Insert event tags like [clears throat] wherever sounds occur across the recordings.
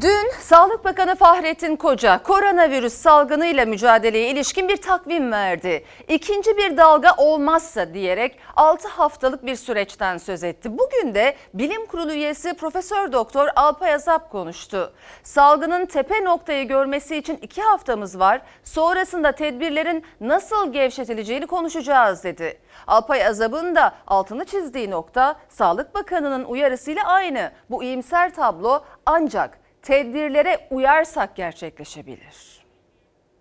Dün Sağlık Bakanı Fahrettin Koca koronavirüs salgınıyla mücadeleye ilişkin bir takvim verdi. İkinci bir dalga olmazsa diyerek 6 haftalık bir süreçten söz etti. Bugün de Bilim Kurulu üyesi Profesör Doktor Alpay Azap konuştu. Salgının tepe noktayı görmesi için 2 haftamız var. Sonrasında tedbirlerin nasıl gevşetileceğini konuşacağız dedi. Alpay Azap'ın da altını çizdiği nokta Sağlık Bakanı'nın uyarısıyla aynı. Bu iyimser tablo ancak tedbirlere uyarsak gerçekleşebilir.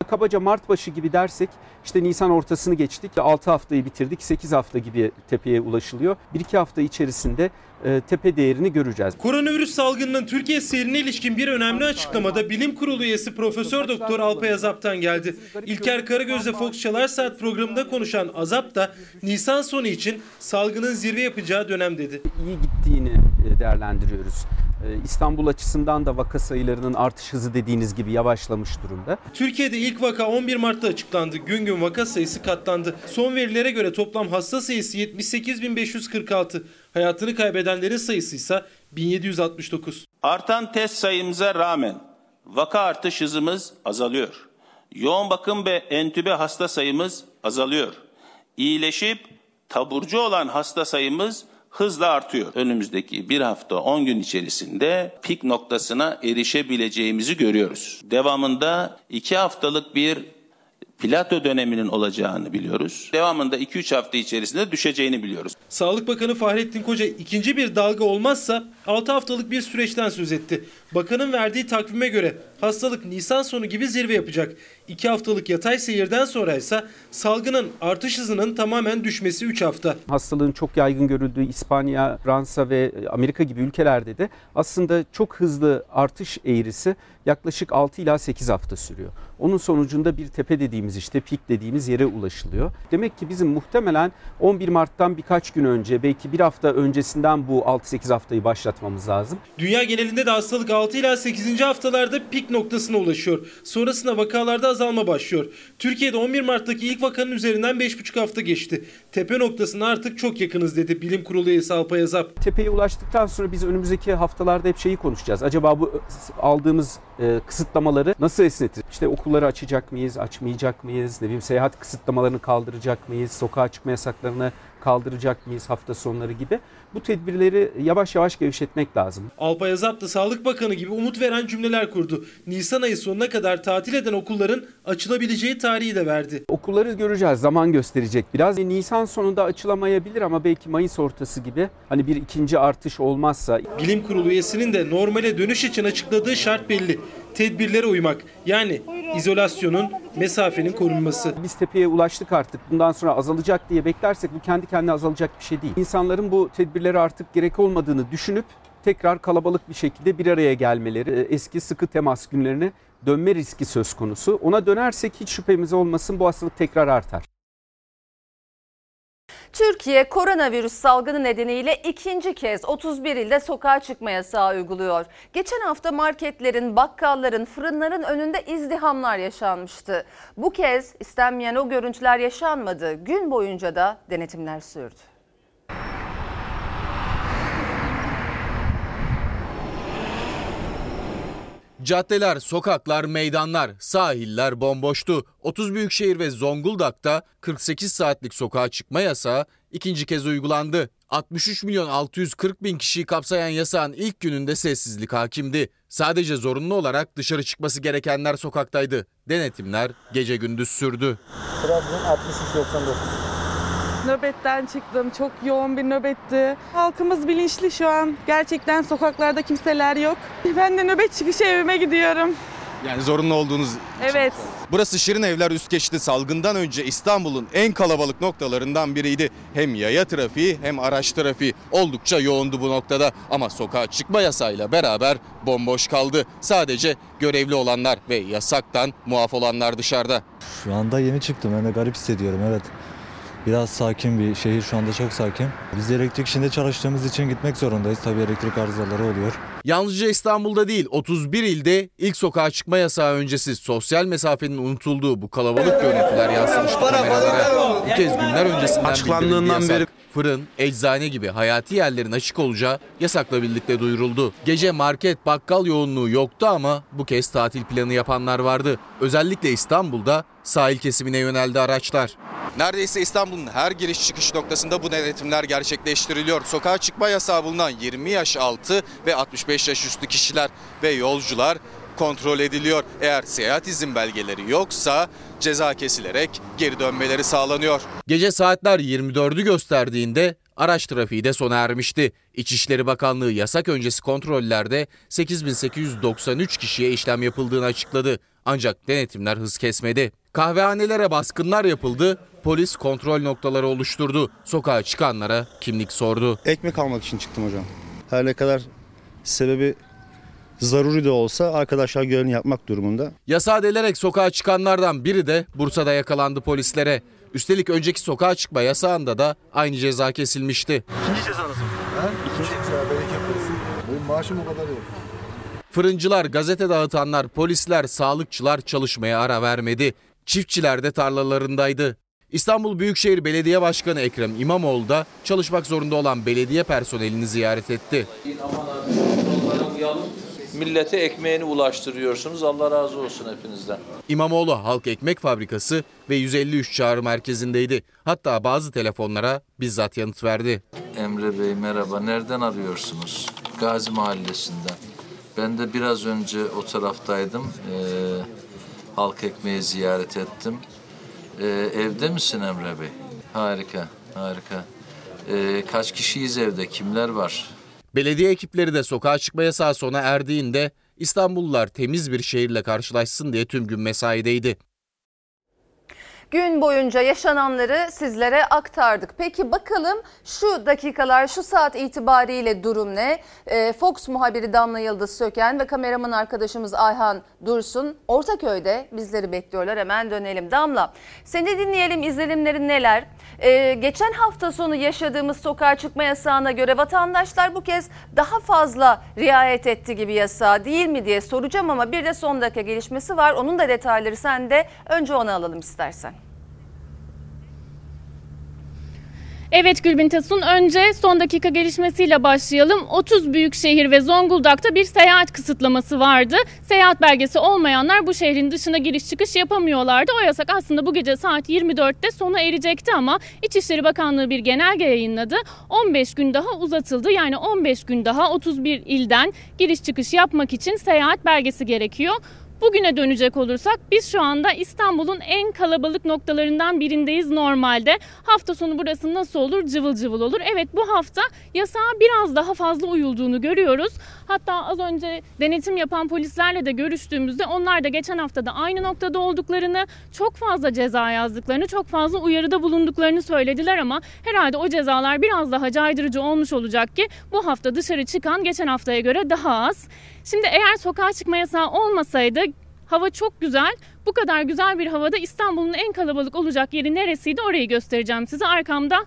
Kabaca Mart başı gibi dersek işte Nisan ortasını geçtik 6 haftayı bitirdik 8 hafta gibi tepeye ulaşılıyor. 1-2 hafta içerisinde e, tepe değerini göreceğiz. Koronavirüs salgınının Türkiye seyrine ilişkin bir önemli açıklamada Bilim Kurulu üyesi Profesör Doktor Alpay Azap'tan geldi. İlker Karagöz'le Fox Çalar Saat programında konuşan Azap da Nisan sonu için salgının zirve yapacağı dönem dedi. İyi gittiğini e, değerlendiriyoruz. E, İstanbul açısından da vaka sayılarının artış hızı dediğiniz gibi yavaşlamış durumda. Türkiye'de ilk vaka 11 Mart'ta açıklandı. Gün gün vaka sayısı katlandı. Son verilere göre toplam hasta sayısı 78.546. Hayatını kaybedenlerin sayısı ise 1769. Artan test sayımıza rağmen vaka artış hızımız azalıyor. Yoğun bakım ve entübe hasta sayımız azalıyor. İyileşip taburcu olan hasta sayımız hızla artıyor. Önümüzdeki bir hafta 10 gün içerisinde pik noktasına erişebileceğimizi görüyoruz. Devamında 2 haftalık bir plato döneminin olacağını biliyoruz. Devamında 2-3 hafta içerisinde düşeceğini biliyoruz. Sağlık Bakanı Fahrettin Koca ikinci bir dalga olmazsa 6 haftalık bir süreçten söz etti. Bakanın verdiği takvime göre hastalık Nisan sonu gibi zirve yapacak. 2 haftalık yatay seyirden sonra ise salgının artış hızının tamamen düşmesi 3 hafta. Hastalığın çok yaygın görüldüğü İspanya, Fransa ve Amerika gibi ülkelerde de aslında çok hızlı artış eğrisi yaklaşık 6 ila 8 hafta sürüyor. Onun sonucunda bir tepe dediğimiz işte pik dediğimiz yere ulaşılıyor. Demek ki bizim muhtemelen 11 Mart'tan birkaç gün önce belki bir hafta öncesinden bu 6-8 haftayı başlatmamız lazım. Dünya genelinde de hastalık 6 ila 8. haftalarda pik noktasına ulaşıyor. Sonrasında vakalarda azalma başlıyor. Türkiye'de 11 Mart'taki ilk vakanın üzerinden 5,5 hafta geçti. Tepe noktasına artık çok yakınız dedi Bilim Kurulu üyesi Alpay Azap. Tepeye ulaştıktan sonra biz önümüzdeki haftalarda hep şeyi konuşacağız. Acaba bu aldığımız e, kısıtlamaları nasıl esnetir? İşte okulları açacak mıyız, açmayacak mıyız? Ne bileyim seyahat kısıtlamalarını kaldıracak mıyız? Sokağa çıkma yasaklarını kaldıracak mıyız hafta sonları gibi? Bu tedbirleri yavaş yavaş gevşetmek lazım. Alpay Azap da Sağlık Bakanı gibi umut veren cümleler kurdu. Nisan ayı sonuna kadar tatil eden okulların açılabileceği tarihi de verdi. Okulları göreceğiz, zaman gösterecek biraz. Nisan sonunda açılamayabilir ama belki Mayıs ortası gibi hani bir ikinci artış olmazsa Bilim Kurulu üyesinin de normale dönüş için açıkladığı şart belli. Tedbirlere uymak yani izolasyonun, mesafenin korunması. Biz tepeye ulaştık artık. Bundan sonra azalacak diye beklersek bu kendi kendine azalacak bir şey değil. İnsanların bu tedbirlere artık gerek olmadığını düşünüp tekrar kalabalık bir şekilde bir araya gelmeleri, e, eski sıkı temas günlerine dönme riski söz konusu. Ona dönersek hiç şüphemiz olmasın bu hastalık tekrar artar. Türkiye koronavirüs salgını nedeniyle ikinci kez 31 ilde sokağa çıkma yasağı uyguluyor. Geçen hafta marketlerin, bakkalların, fırınların önünde izdihamlar yaşanmıştı. Bu kez istenmeyen o görüntüler yaşanmadı. Gün boyunca da denetimler sürdü. Caddeler, sokaklar, meydanlar, sahiller bomboştu. 30 büyükşehir ve Zonguldak'ta 48 saatlik sokağa çıkma yasağı ikinci kez uygulandı. 63 milyon 640 bin kişiyi kapsayan yasağın ilk gününde sessizlik hakimdi. Sadece zorunlu olarak dışarı çıkması gerekenler sokaktaydı. Denetimler gece gündüz sürdü. Trabzon 63-99. Nöbetten çıktım. Çok yoğun bir nöbetti. Halkımız bilinçli şu an. Gerçekten sokaklarda kimseler yok. Ben de nöbet çıkışı evime gidiyorum. Yani zorunlu olduğunuz Evet. Burası Şirin Evler üst geçti. Salgından önce İstanbul'un en kalabalık noktalarından biriydi. Hem yaya trafiği hem araç trafiği oldukça yoğundu bu noktada. Ama sokağa çıkma yasayla beraber bomboş kaldı. Sadece görevli olanlar ve yasaktan muaf olanlar dışarıda. Şu anda yeni çıktım. Ben de garip hissediyorum evet. Biraz sakin bir şehir şu anda çok sakin. Biz elektrik işinde çalıştığımız için gitmek zorundayız. Tabii elektrik arızaları oluyor. Yalnızca İstanbul'da değil 31 ilde ilk sokağa çıkma yasağı öncesi sosyal mesafenin unutulduğu bu kalabalık görüntüler yansımıştı kameralara. Bu kez günler öncesinden Açıklandığından beri- fırın, eczane gibi hayati yerlerin açık olacağı yasakla birlikte duyuruldu. Gece market, bakkal yoğunluğu yoktu ama bu kez tatil planı yapanlar vardı. Özellikle İstanbul'da sahil kesimine yöneldi araçlar. Neredeyse İstanbul'un her giriş çıkış noktasında bu denetimler gerçekleştiriliyor. Sokağa çıkma yasağı bulunan 20 yaş altı ve 65 yaş üstü kişiler ve yolcular kontrol ediliyor. Eğer seyahat izin belgeleri yoksa ceza kesilerek geri dönmeleri sağlanıyor. Gece saatler 24'ü gösterdiğinde araç trafiği de sona ermişti. İçişleri Bakanlığı yasak öncesi kontrollerde 8893 kişiye işlem yapıldığını açıkladı. Ancak denetimler hız kesmedi. Kahvehanelere baskınlar yapıldı, polis kontrol noktaları oluşturdu. Sokağa çıkanlara kimlik sordu. Ekmek almak için çıktım hocam. Her ne kadar sebebi zaruri de olsa arkadaşlar görevini yapmak durumunda. Yasağı delerek sokağa çıkanlardan biri de Bursa'da yakalandı polislere. Üstelik önceki sokağa çıkma yasağında da aynı ceza kesilmişti. Benim maaşım o kadar yok. Fırıncılar, gazete dağıtanlar, polisler, sağlıkçılar çalışmaya ara vermedi. Çiftçiler de tarlalarındaydı. İstanbul Büyükşehir Belediye Başkanı Ekrem İmamoğlu da çalışmak zorunda olan belediye personelini ziyaret etti. Millete ekmeğini ulaştırıyorsunuz. Allah razı olsun hepinizden. İmamoğlu Halk Ekmek Fabrikası ve 153 çağrı merkezindeydi. Hatta bazı telefonlara bizzat yanıt verdi. Emre Bey merhaba. Nereden arıyorsunuz? Gazi Mahallesi'nden. Ben de biraz önce o taraftaydım. Ee, halk ekmeği ziyaret ettim. Ee, evde misin Emre Bey? Harika, harika. Ee, kaç kişiyiz evde? Kimler var? Belediye ekipleri de sokağa çıkma yasağı sona erdiğinde İstanbullular temiz bir şehirle karşılaşsın diye tüm gün mesaideydi. Gün boyunca yaşananları sizlere aktardık. Peki bakalım şu dakikalar, şu saat itibariyle durum ne? Ee, Fox muhabiri Damla Yıldız Söken ve kameraman arkadaşımız Ayhan Dursun Ortaköy'de bizleri bekliyorlar. Hemen dönelim. Damla, seni dinleyelim. İzlenimlerin neler? Ee, geçen hafta sonu yaşadığımız sokağa çıkma yasağına göre vatandaşlar bu kez daha fazla riayet etti gibi yasağı değil mi diye soracağım ama bir de son dakika gelişmesi var. Onun da detayları sende. Önce onu alalım istersen. Evet Gülbin Tasun önce son dakika gelişmesiyle başlayalım. 30 büyük şehir ve Zonguldak'ta bir seyahat kısıtlaması vardı. Seyahat belgesi olmayanlar bu şehrin dışına giriş çıkış yapamıyorlardı. O yasak aslında bu gece saat 24'te sona erecekti ama İçişleri Bakanlığı bir genelge yayınladı. 15 gün daha uzatıldı. Yani 15 gün daha 31 ilden giriş çıkış yapmak için seyahat belgesi gerekiyor. Bugüne dönecek olursak biz şu anda İstanbul'un en kalabalık noktalarından birindeyiz normalde. Hafta sonu burası nasıl olur? Cıvıl cıvıl olur. Evet bu hafta yasağa biraz daha fazla uyulduğunu görüyoruz. Hatta az önce denetim yapan polislerle de görüştüğümüzde onlar da geçen haftada aynı noktada olduklarını, çok fazla ceza yazdıklarını, çok fazla uyarıda bulunduklarını söylediler ama herhalde o cezalar biraz daha caydırıcı olmuş olacak ki bu hafta dışarı çıkan geçen haftaya göre daha az. Şimdi eğer sokağa çıkma yasağı olmasaydı hava çok güzel. Bu kadar güzel bir havada İstanbul'un en kalabalık olacak yeri neresiydi orayı göstereceğim size. Arkamda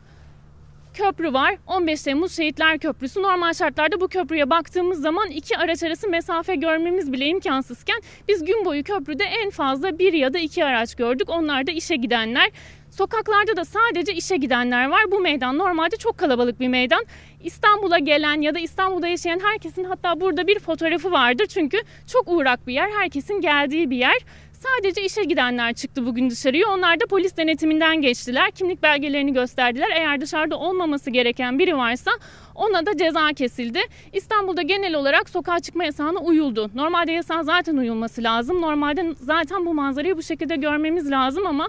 köprü var. 15 Temmuz Şehitler Köprüsü. Normal şartlarda bu köprüye baktığımız zaman iki araç arası mesafe görmemiz bile imkansızken biz gün boyu köprüde en fazla bir ya da iki araç gördük. Onlar da işe gidenler. Sokaklarda da sadece işe gidenler var. Bu meydan normalde çok kalabalık bir meydan. İstanbul'a gelen ya da İstanbul'da yaşayan herkesin hatta burada bir fotoğrafı vardır. Çünkü çok uğrak bir yer, herkesin geldiği bir yer. Sadece işe gidenler çıktı bugün dışarıya. Onlar da polis denetiminden geçtiler. Kimlik belgelerini gösterdiler. Eğer dışarıda olmaması gereken biri varsa ona da ceza kesildi. İstanbul'da genel olarak sokağa çıkma yasağına uyuldu. Normalde yasağa zaten uyulması lazım. Normalde zaten bu manzarayı bu şekilde görmemiz lazım ama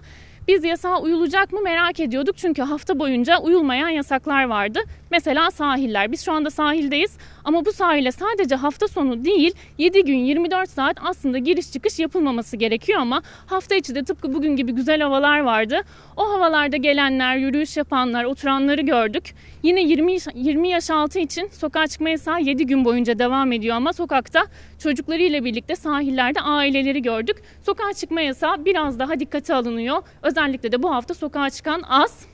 biz yasağa uyulacak mı merak ediyorduk çünkü hafta boyunca uyulmayan yasaklar vardı. Mesela sahiller. Biz şu anda sahildeyiz ama bu sahile sadece hafta sonu değil 7 gün 24 saat aslında giriş çıkış yapılmaması gerekiyor ama hafta içi de tıpkı bugün gibi güzel havalar vardı. O havalarda gelenler, yürüyüş yapanlar, oturanları gördük. Yine 20, 20 yaş altı için sokağa çıkma yasağı 7 gün boyunca devam ediyor ama sokakta çocuklarıyla birlikte sahillerde aileleri gördük. Sokağa çıkma yasağı biraz daha dikkate alınıyor. Özellikle de bu hafta sokağa çıkan az.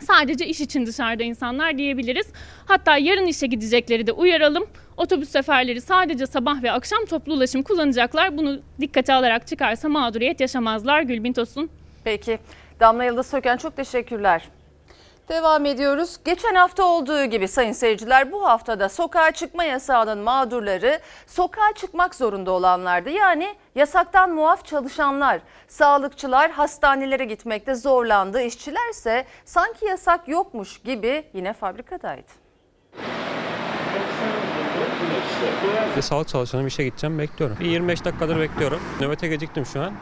Sadece iş için dışarıda insanlar diyebiliriz. Hatta yarın işe gidecekleri de uyaralım. Otobüs seferleri sadece sabah ve akşam toplu ulaşım kullanacaklar. Bunu dikkate alarak çıkarsa mağduriyet yaşamazlar Gülbin Tosun. Peki Damla Yıldız Söken çok teşekkürler. Devam ediyoruz. Geçen hafta olduğu gibi sayın seyirciler bu haftada sokağa çıkma yasağının mağdurları sokağa çıkmak zorunda olanlardı. Yani yasaktan muaf çalışanlar, sağlıkçılar hastanelere gitmekte zorlandı. İşçilerse sanki yasak yokmuş gibi yine fabrikadaydı. Bir sağlık çalışanım işe gideceğim bekliyorum. Bir 25 dakikadır bekliyorum. Nöbete geciktim şu an.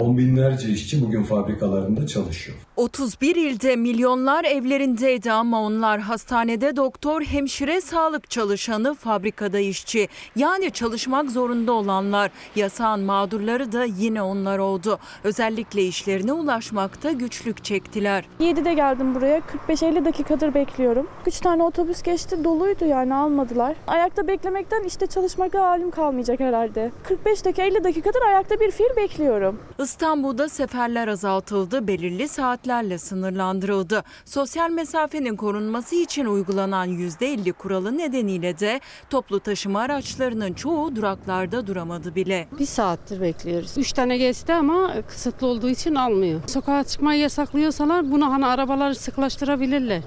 On binlerce işçi bugün fabrikalarında çalışıyor. 31 ilde milyonlar evlerindeydi ama onlar hastanede doktor, hemşire, sağlık çalışanı, fabrikada işçi. Yani çalışmak zorunda olanlar. Yasağın mağdurları da yine onlar oldu. Özellikle işlerine ulaşmakta güçlük çektiler. 7'de geldim buraya. 45-50 dakikadır bekliyorum. 3 tane otobüs geçti. Doluydu yani almadılar. Ayakta beklemekten işte çalışmakta halim kalmayacak herhalde. 45 dakika 50 dakikadır ayakta bir fiil bekliyorum. İstanbul'da seferler azaltıldı, belirli saatlerle sınırlandırıldı. Sosyal mesafenin korunması için uygulanan %50 kuralı nedeniyle de toplu taşıma araçlarının çoğu duraklarda duramadı bile. Bir saattir bekliyoruz. Üç tane geçti ama kısıtlı olduğu için almıyor. Sokağa çıkmayı yasaklıyorsalar bunu hani arabaları sıklaştırabilirler.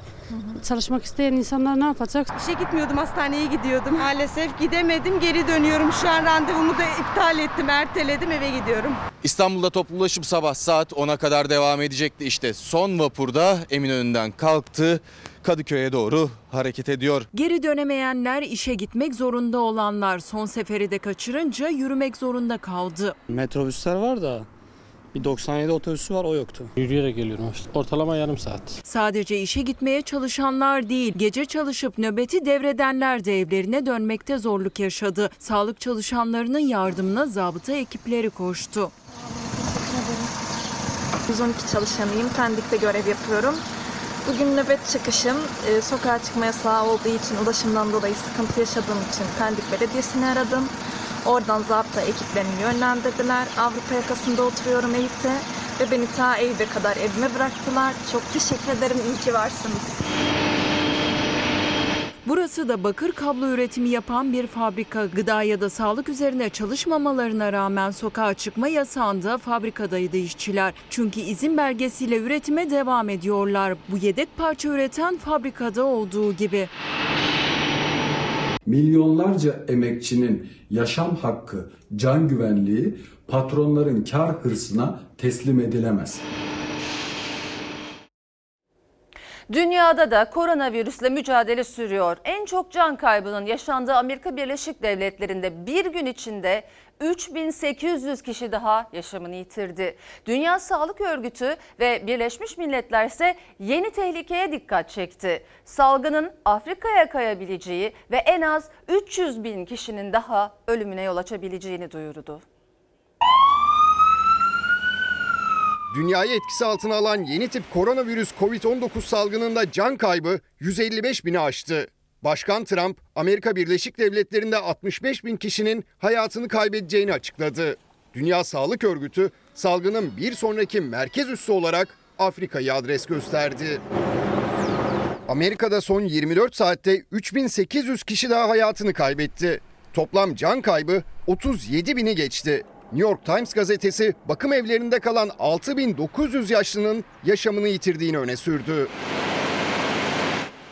Çalışmak isteyen insanlar ne yapacak? İşe gitmiyordum, hastaneye gidiyordum. Maalesef gidemedim, geri dönüyorum. Şu an randevumu da iptal ettim, erteledim, eve gidiyorum. İstanbul'da toplu ulaşım sabah saat 10'a kadar devam edecekti. İşte son vapurda Eminönü'nden kalktı. Kadıköy'e doğru hareket ediyor. Geri dönemeyenler, işe gitmek zorunda olanlar son seferi de kaçırınca yürümek zorunda kaldı. Metrobüsler var da bir 97 otobüsü var o yoktu. Yürüyerek geliyorum işte. Ortalama yarım saat. Sadece işe gitmeye çalışanlar değil, gece çalışıp nöbeti devredenler de evlerine dönmekte zorluk yaşadı. Sağlık çalışanlarının yardımına zabıta ekipleri koştu. 112 çalışanıyım. Pendik'te görev yapıyorum. Bugün nöbet çıkışım. Ee, sokağa çıkma yasağı olduğu için ulaşımdan dolayı sıkıntı yaşadığım için Pendik Belediyesi'ni aradım. Oradan zabıta ekiplerini yönlendirdiler. Avrupa yakasında oturuyorum Eyüp'te ve beni ta Eyüp'e kadar evime bıraktılar. Çok teşekkür ederim. İyi ki varsınız. Burası da bakır kablo üretimi yapan bir fabrika. Gıda ya da sağlık üzerine çalışmamalarına rağmen sokağa çıkma yasağında fabrikadaydı işçiler. Çünkü izin belgesiyle üretime devam ediyorlar. Bu yedek parça üreten fabrikada olduğu gibi. Milyonlarca emekçinin yaşam hakkı, can güvenliği patronların kar hırsına teslim edilemez. Dünyada da koronavirüsle mücadele sürüyor. En çok can kaybının yaşandığı Amerika Birleşik Devletleri'nde bir gün içinde 3800 kişi daha yaşamını yitirdi. Dünya Sağlık Örgütü ve Birleşmiş Milletler ise yeni tehlikeye dikkat çekti. Salgının Afrika'ya kayabileceği ve en az 300 bin kişinin daha ölümüne yol açabileceğini duyurdu. Dünyayı etkisi altına alan yeni tip koronavirüs COVID-19 salgınında can kaybı 155 bini aştı. Başkan Trump, Amerika Birleşik Devletleri'nde 65 bin kişinin hayatını kaybedeceğini açıkladı. Dünya Sağlık Örgütü, salgının bir sonraki merkez üssü olarak Afrika'yı adres gösterdi. Amerika'da son 24 saatte 3800 kişi daha hayatını kaybetti. Toplam can kaybı 37 bini geçti. New York Times gazetesi bakım evlerinde kalan 6900 yaşlının yaşamını yitirdiğini öne sürdü.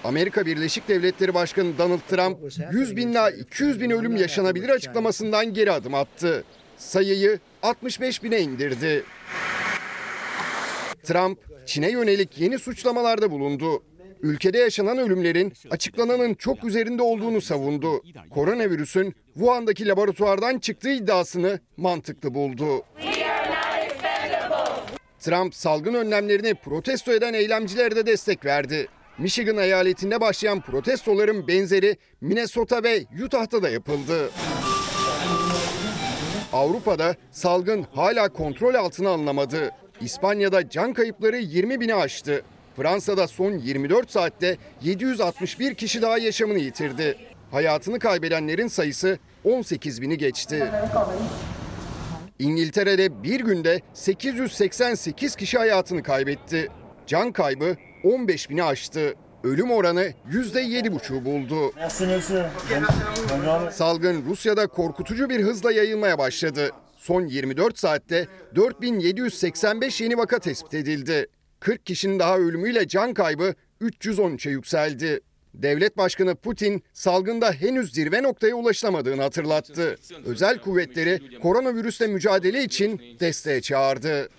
Amerika Birleşik Devletleri Başkanı Donald Trump 100 bin ila 200 bin ölüm yaşanabilir açıklamasından geri adım attı. Sayıyı 65 bine indirdi. Trump, Çin'e yönelik yeni suçlamalarda bulundu. Ülkede yaşanan ölümlerin açıklananın çok üzerinde olduğunu savundu. Koronavirüsün Wuhan'daki laboratuvardan çıktığı iddiasını mantıklı buldu. Trump salgın önlemlerini protesto eden eylemcilere de destek verdi. Michigan eyaletinde başlayan protestoların benzeri Minnesota ve Utah'ta da yapıldı. Avrupa'da salgın hala kontrol altına alınamadı. İspanya'da can kayıpları 20 bini aştı. Fransa'da son 24 saatte 761 kişi daha yaşamını yitirdi. Hayatını kaybedenlerin sayısı 18 bini geçti. İngiltere'de bir günde 888 kişi hayatını kaybetti. Can kaybı 15 bini aştı. Ölüm oranı %7,5'u buldu. Salgın Rusya'da korkutucu bir hızla yayılmaya başladı. Son 24 saatte 4785 yeni vaka tespit edildi. 40 kişinin daha ölümüyle can kaybı 313'e yükseldi. Devlet Başkanı Putin salgında henüz zirve noktaya ulaşılamadığını hatırlattı. Özel kuvvetleri koronavirüsle mücadele için desteğe çağırdı.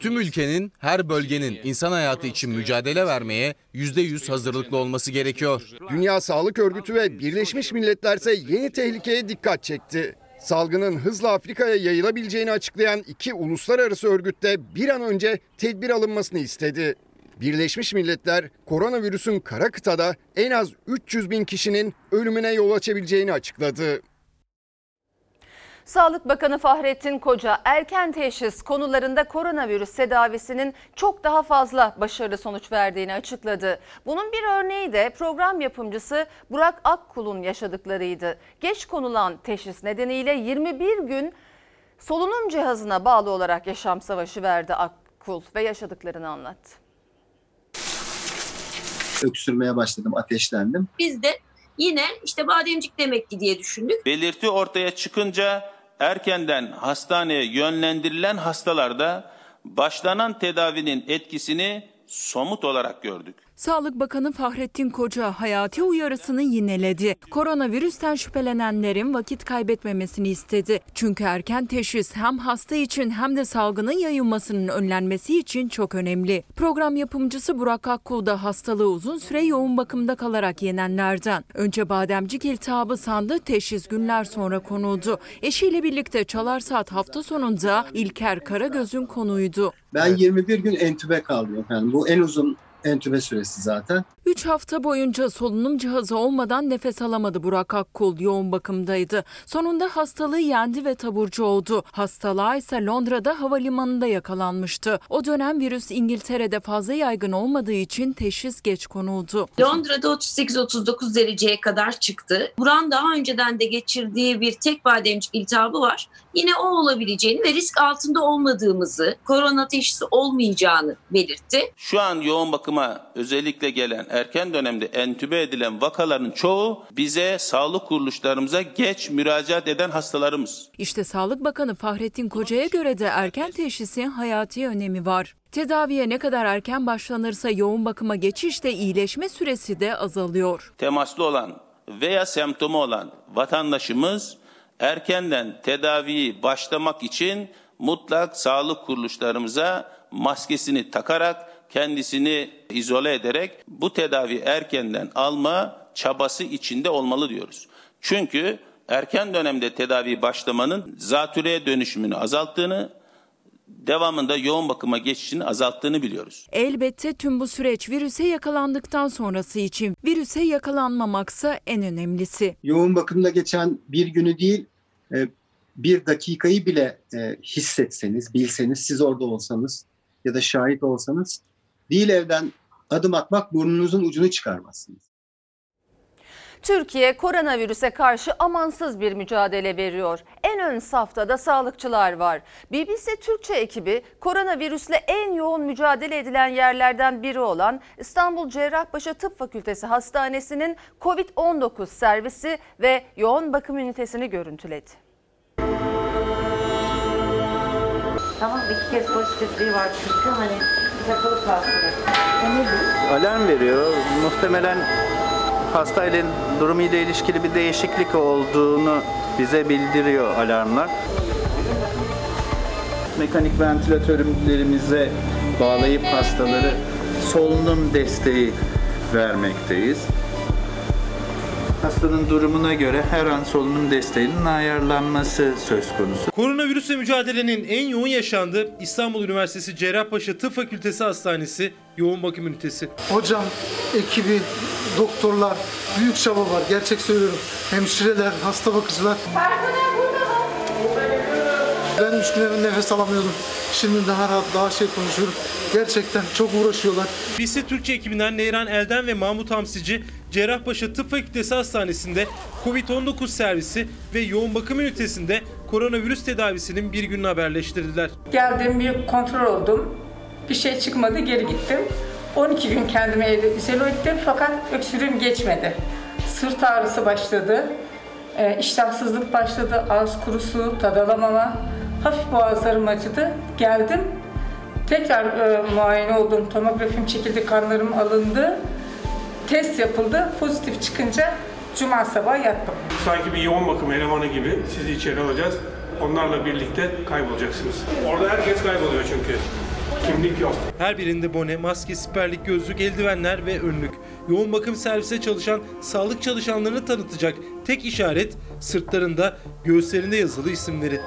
Tüm ülkenin, her bölgenin insan hayatı için mücadele vermeye %100 hazırlıklı olması gerekiyor. Dünya Sağlık Örgütü ve Birleşmiş Milletler ise yeni tehlikeye dikkat çekti. Salgının hızla Afrika'ya yayılabileceğini açıklayan iki uluslararası örgütte bir an önce tedbir alınmasını istedi. Birleşmiş Milletler koronavirüsün kara kıtada en az 300 bin kişinin ölümüne yol açabileceğini açıkladı. Sağlık Bakanı Fahrettin Koca erken teşhis konularında koronavirüs tedavisinin çok daha fazla başarılı sonuç verdiğini açıkladı. Bunun bir örneği de program yapımcısı Burak Akkul'un yaşadıklarıydı. Geç konulan teşhis nedeniyle 21 gün solunum cihazına bağlı olarak yaşam savaşı verdi Akkul ve yaşadıklarını anlattı. Öksürmeye başladım, ateşlendim. Biz de yine işte bademcik demek ki diye düşündük. Belirti ortaya çıkınca erkenden hastaneye yönlendirilen hastalarda başlanan tedavinin etkisini somut olarak gördük. Sağlık Bakanı Fahrettin Koca hayati uyarısını yineledi. Koronavirüsten şüphelenenlerin vakit kaybetmemesini istedi. Çünkü erken teşhis hem hasta için hem de salgının yayılmasının önlenmesi için çok önemli. Program yapımcısı Burak Akkul da hastalığı uzun süre yoğun bakımda kalarak yenenlerden. Önce bademcik iltihabı sandı, teşhis günler sonra konuldu. Eşiyle birlikte Çalar Saat hafta sonunda İlker Karagöz'ün konuydu. Ben 21 gün entübe kaldım efendim. Bu en uzun entübe süresi zaten. 3 hafta boyunca solunum cihazı olmadan nefes alamadı Burak Akkul. Yoğun bakımdaydı. Sonunda hastalığı yendi ve taburcu oldu. Hastalığa ise Londra'da havalimanında yakalanmıştı. O dönem virüs İngiltere'de fazla yaygın olmadığı için teşhis geç konuldu. Londra'da 38-39 dereceye kadar çıktı. Buran daha önceden de geçirdiği bir tek bademcik iltihabı var. Yine o olabileceğini ve risk altında olmadığımızı, korona teşhisi olmayacağını belirtti. Şu an yoğun bakıma özellikle gelen erken dönemde entübe edilen vakaların çoğu bize sağlık kuruluşlarımıza geç müracaat eden hastalarımız. İşte Sağlık Bakanı Fahrettin Koca'ya göre de erken teşhisin hayati önemi var. Tedaviye ne kadar erken başlanırsa yoğun bakıma geçişte iyileşme süresi de azalıyor. Temaslı olan veya semptomu olan vatandaşımız erkenden tedaviyi başlamak için mutlak sağlık kuruluşlarımıza maskesini takarak kendisini izole ederek bu tedavi erkenden alma çabası içinde olmalı diyoruz. Çünkü erken dönemde tedavi başlamanın zatürreye dönüşümünü azalttığını, devamında yoğun bakıma geçişini azalttığını biliyoruz. Elbette tüm bu süreç virüse yakalandıktan sonrası için virüse yakalanmamaksa en önemlisi. Yoğun bakımda geçen bir günü değil, e, bir dakikayı bile e, hissetseniz, bilseniz, siz orada olsanız ya da şahit olsanız değil evden adım atmak burnunuzun ucunu çıkarmazsınız. Türkiye koronavirüse karşı amansız bir mücadele veriyor. En ön safta sağlıkçılar var. BBC Türkçe ekibi koronavirüsle en yoğun mücadele edilen yerlerden biri olan İstanbul Cerrahpaşa Tıp Fakültesi Hastanesi'nin COVID-19 servisi ve yoğun bakım ünitesini görüntüledi. Tamam iki kez pozitifliği var çünkü hani kalsın. Alarm veriyor. Muhtemelen hastayla durumuyla ilişkili bir değişiklik olduğunu bize bildiriyor alarmlar. Mekanik ventilatörlerimize bağlayıp hastaları solunum desteği vermekteyiz. Hastanın durumuna göre her an solunum desteğinin ayarlanması söz konusu. Koronavirüsle mücadelenin en yoğun yaşandığı İstanbul Üniversitesi Cerrahpaşa Tıp Fakültesi Hastanesi yoğun bakım ünitesi. Hocam, ekibi, doktorlar, büyük çaba var. Gerçek söylüyorum. Hemşireler, hasta bakıcılar. Ben üç güne nefes alamıyordum. Şimdi daha rahat, daha şey konuşuyorum. Gerçekten çok uğraşıyorlar. BBC Türkçe ekibinden Neyran Elden ve Mahmut Hamsici Cerrahpaşa Tıp Fakültesi Hastanesi'nde COVID-19 servisi ve yoğun bakım ünitesinde koronavirüs tedavisinin bir gününü haberleştirdiler. Geldim bir kontrol oldum. Bir şey çıkmadı geri gittim. 12 gün kendimi evde izole ettim fakat öksürüğüm geçmedi. Sırt ağrısı başladı. E, iştahsızlık başladı. Ağız kurusu, tad alamama. Hafif boğazlarım acıdı. Geldim. Tekrar e, muayene oldum. Tomografim çekildi, kanlarım alındı. Test yapıldı. Pozitif çıkınca cuma sabahı yattım. Sanki bir yoğun bakım elemanı gibi sizi içeri alacağız. Onlarla birlikte kaybolacaksınız. Orada herkes kayboluyor çünkü. Kimlik yok. Her birinde bone, maske, siperlik, gözlük, eldivenler ve önlük. Yoğun bakım servise çalışan sağlık çalışanlarını tanıtacak tek işaret sırtlarında, göğüslerinde yazılı isimleri.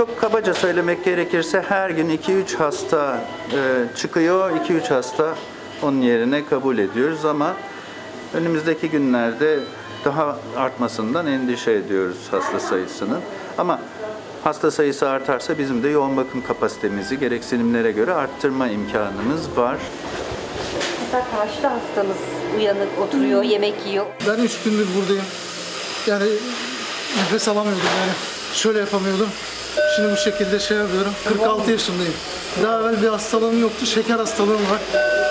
Çok kabaca söylemek gerekirse her gün 2-3 hasta e, çıkıyor, 2-3 hasta onun yerine kabul ediyoruz ama önümüzdeki günlerde daha artmasından endişe ediyoruz hasta sayısının. Ama hasta sayısı artarsa bizim de yoğun bakım kapasitemizi gereksinimlere göre arttırma imkanımız var. Mesela karşıda hastamız uyanık oturuyor, yemek yiyor. Ben üç gündür buradayım. Yani nefes alamıyordum yani. Şöyle yapamıyordum. Şimdi bu şekilde şey yapıyorum. 46 yaşındayım. Daha evvel bir hastalığım yoktu. Şeker hastalığım var.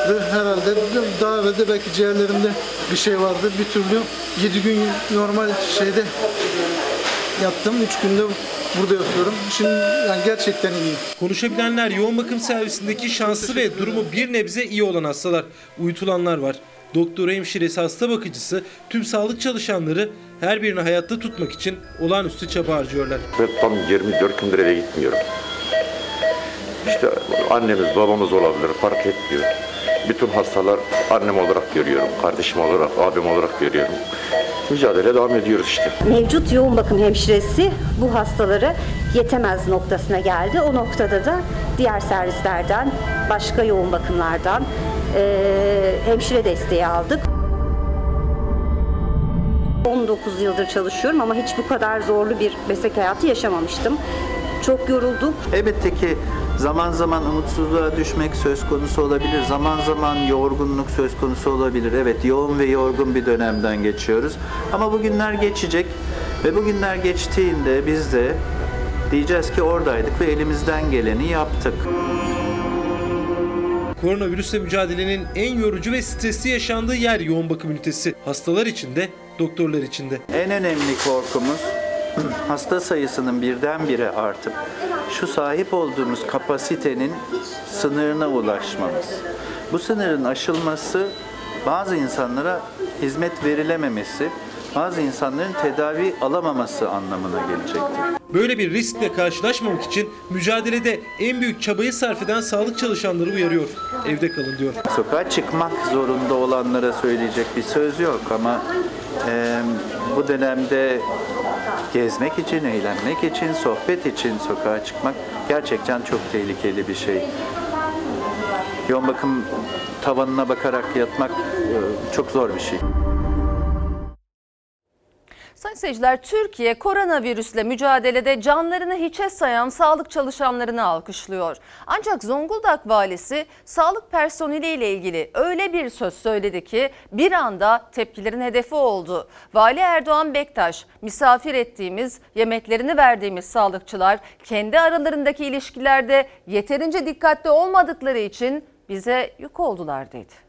Ve herhalde daha evvel de belki ciğerlerimde bir şey vardı. Bir türlü 7 gün normal şeyde yattım. 3 günde burada yatıyorum. Şimdi yani gerçekten iyiyim. Konuşabilenler yoğun bakım servisindeki şanslı ve durumu bir nebze iyi olan hastalar. Uyutulanlar var. Doktor, hemşiresi, hasta bakıcısı, tüm sağlık çalışanları her birini hayatta tutmak için olağanüstü çaba harcıyorlar. Ben tam 24 gündür eve gitmiyorum. İşte annemiz babamız olabilir fark etmiyor. Bütün hastalar annem olarak görüyorum, kardeşim olarak, abim olarak görüyorum. Mücadele devam ediyoruz işte. Mevcut yoğun bakım hemşiresi bu hastaları yetemez noktasına geldi. O noktada da diğer servislerden, başka yoğun bakımlardan eee, hemşire desteği aldık. 19 yıldır çalışıyorum ama hiç bu kadar zorlu bir meslek hayatı yaşamamıştım. Çok yorulduk. Elbette ki zaman zaman umutsuzluğa düşmek söz konusu olabilir. Zaman zaman yorgunluk söz konusu olabilir. Evet yoğun ve yorgun bir dönemden geçiyoruz. Ama bu günler geçecek ve bu günler geçtiğinde biz de diyeceğiz ki oradaydık ve elimizden geleni yaptık. Koronavirüsle mücadelenin en yorucu ve stresli yaşandığı yer yoğun bakım ünitesi. Hastalar için de, doktorlar için de. En önemli korkumuz [clears throat] hasta sayısının birdenbire artıp şu sahip olduğumuz kapasitenin sınırına ulaşmamız. Bu sınırın aşılması bazı insanlara hizmet verilememesi, bazı insanların tedavi alamaması anlamına gelecektir. Böyle bir riskle karşılaşmamak için mücadelede en büyük çabayı sarf eden sağlık çalışanları uyarıyor. Evde kalın diyor. Sokağa çıkmak zorunda olanlara söyleyecek bir söz yok ama e, bu dönemde gezmek için, eğlenmek için, sohbet için sokağa çıkmak gerçekten çok tehlikeli bir şey. Yoğun bakım tavanına bakarak yatmak e, çok zor bir şey. Sayın seyirciler, Türkiye koronavirüsle mücadelede canlarını hiçe sayan sağlık çalışanlarını alkışlıyor. Ancak Zonguldak valisi sağlık personeliyle ilgili öyle bir söz söyledi ki bir anda tepkilerin hedefi oldu. Vali Erdoğan Bektaş, misafir ettiğimiz, yemeklerini verdiğimiz sağlıkçılar kendi aralarındaki ilişkilerde yeterince dikkatli olmadıkları için bize yük oldular dedi.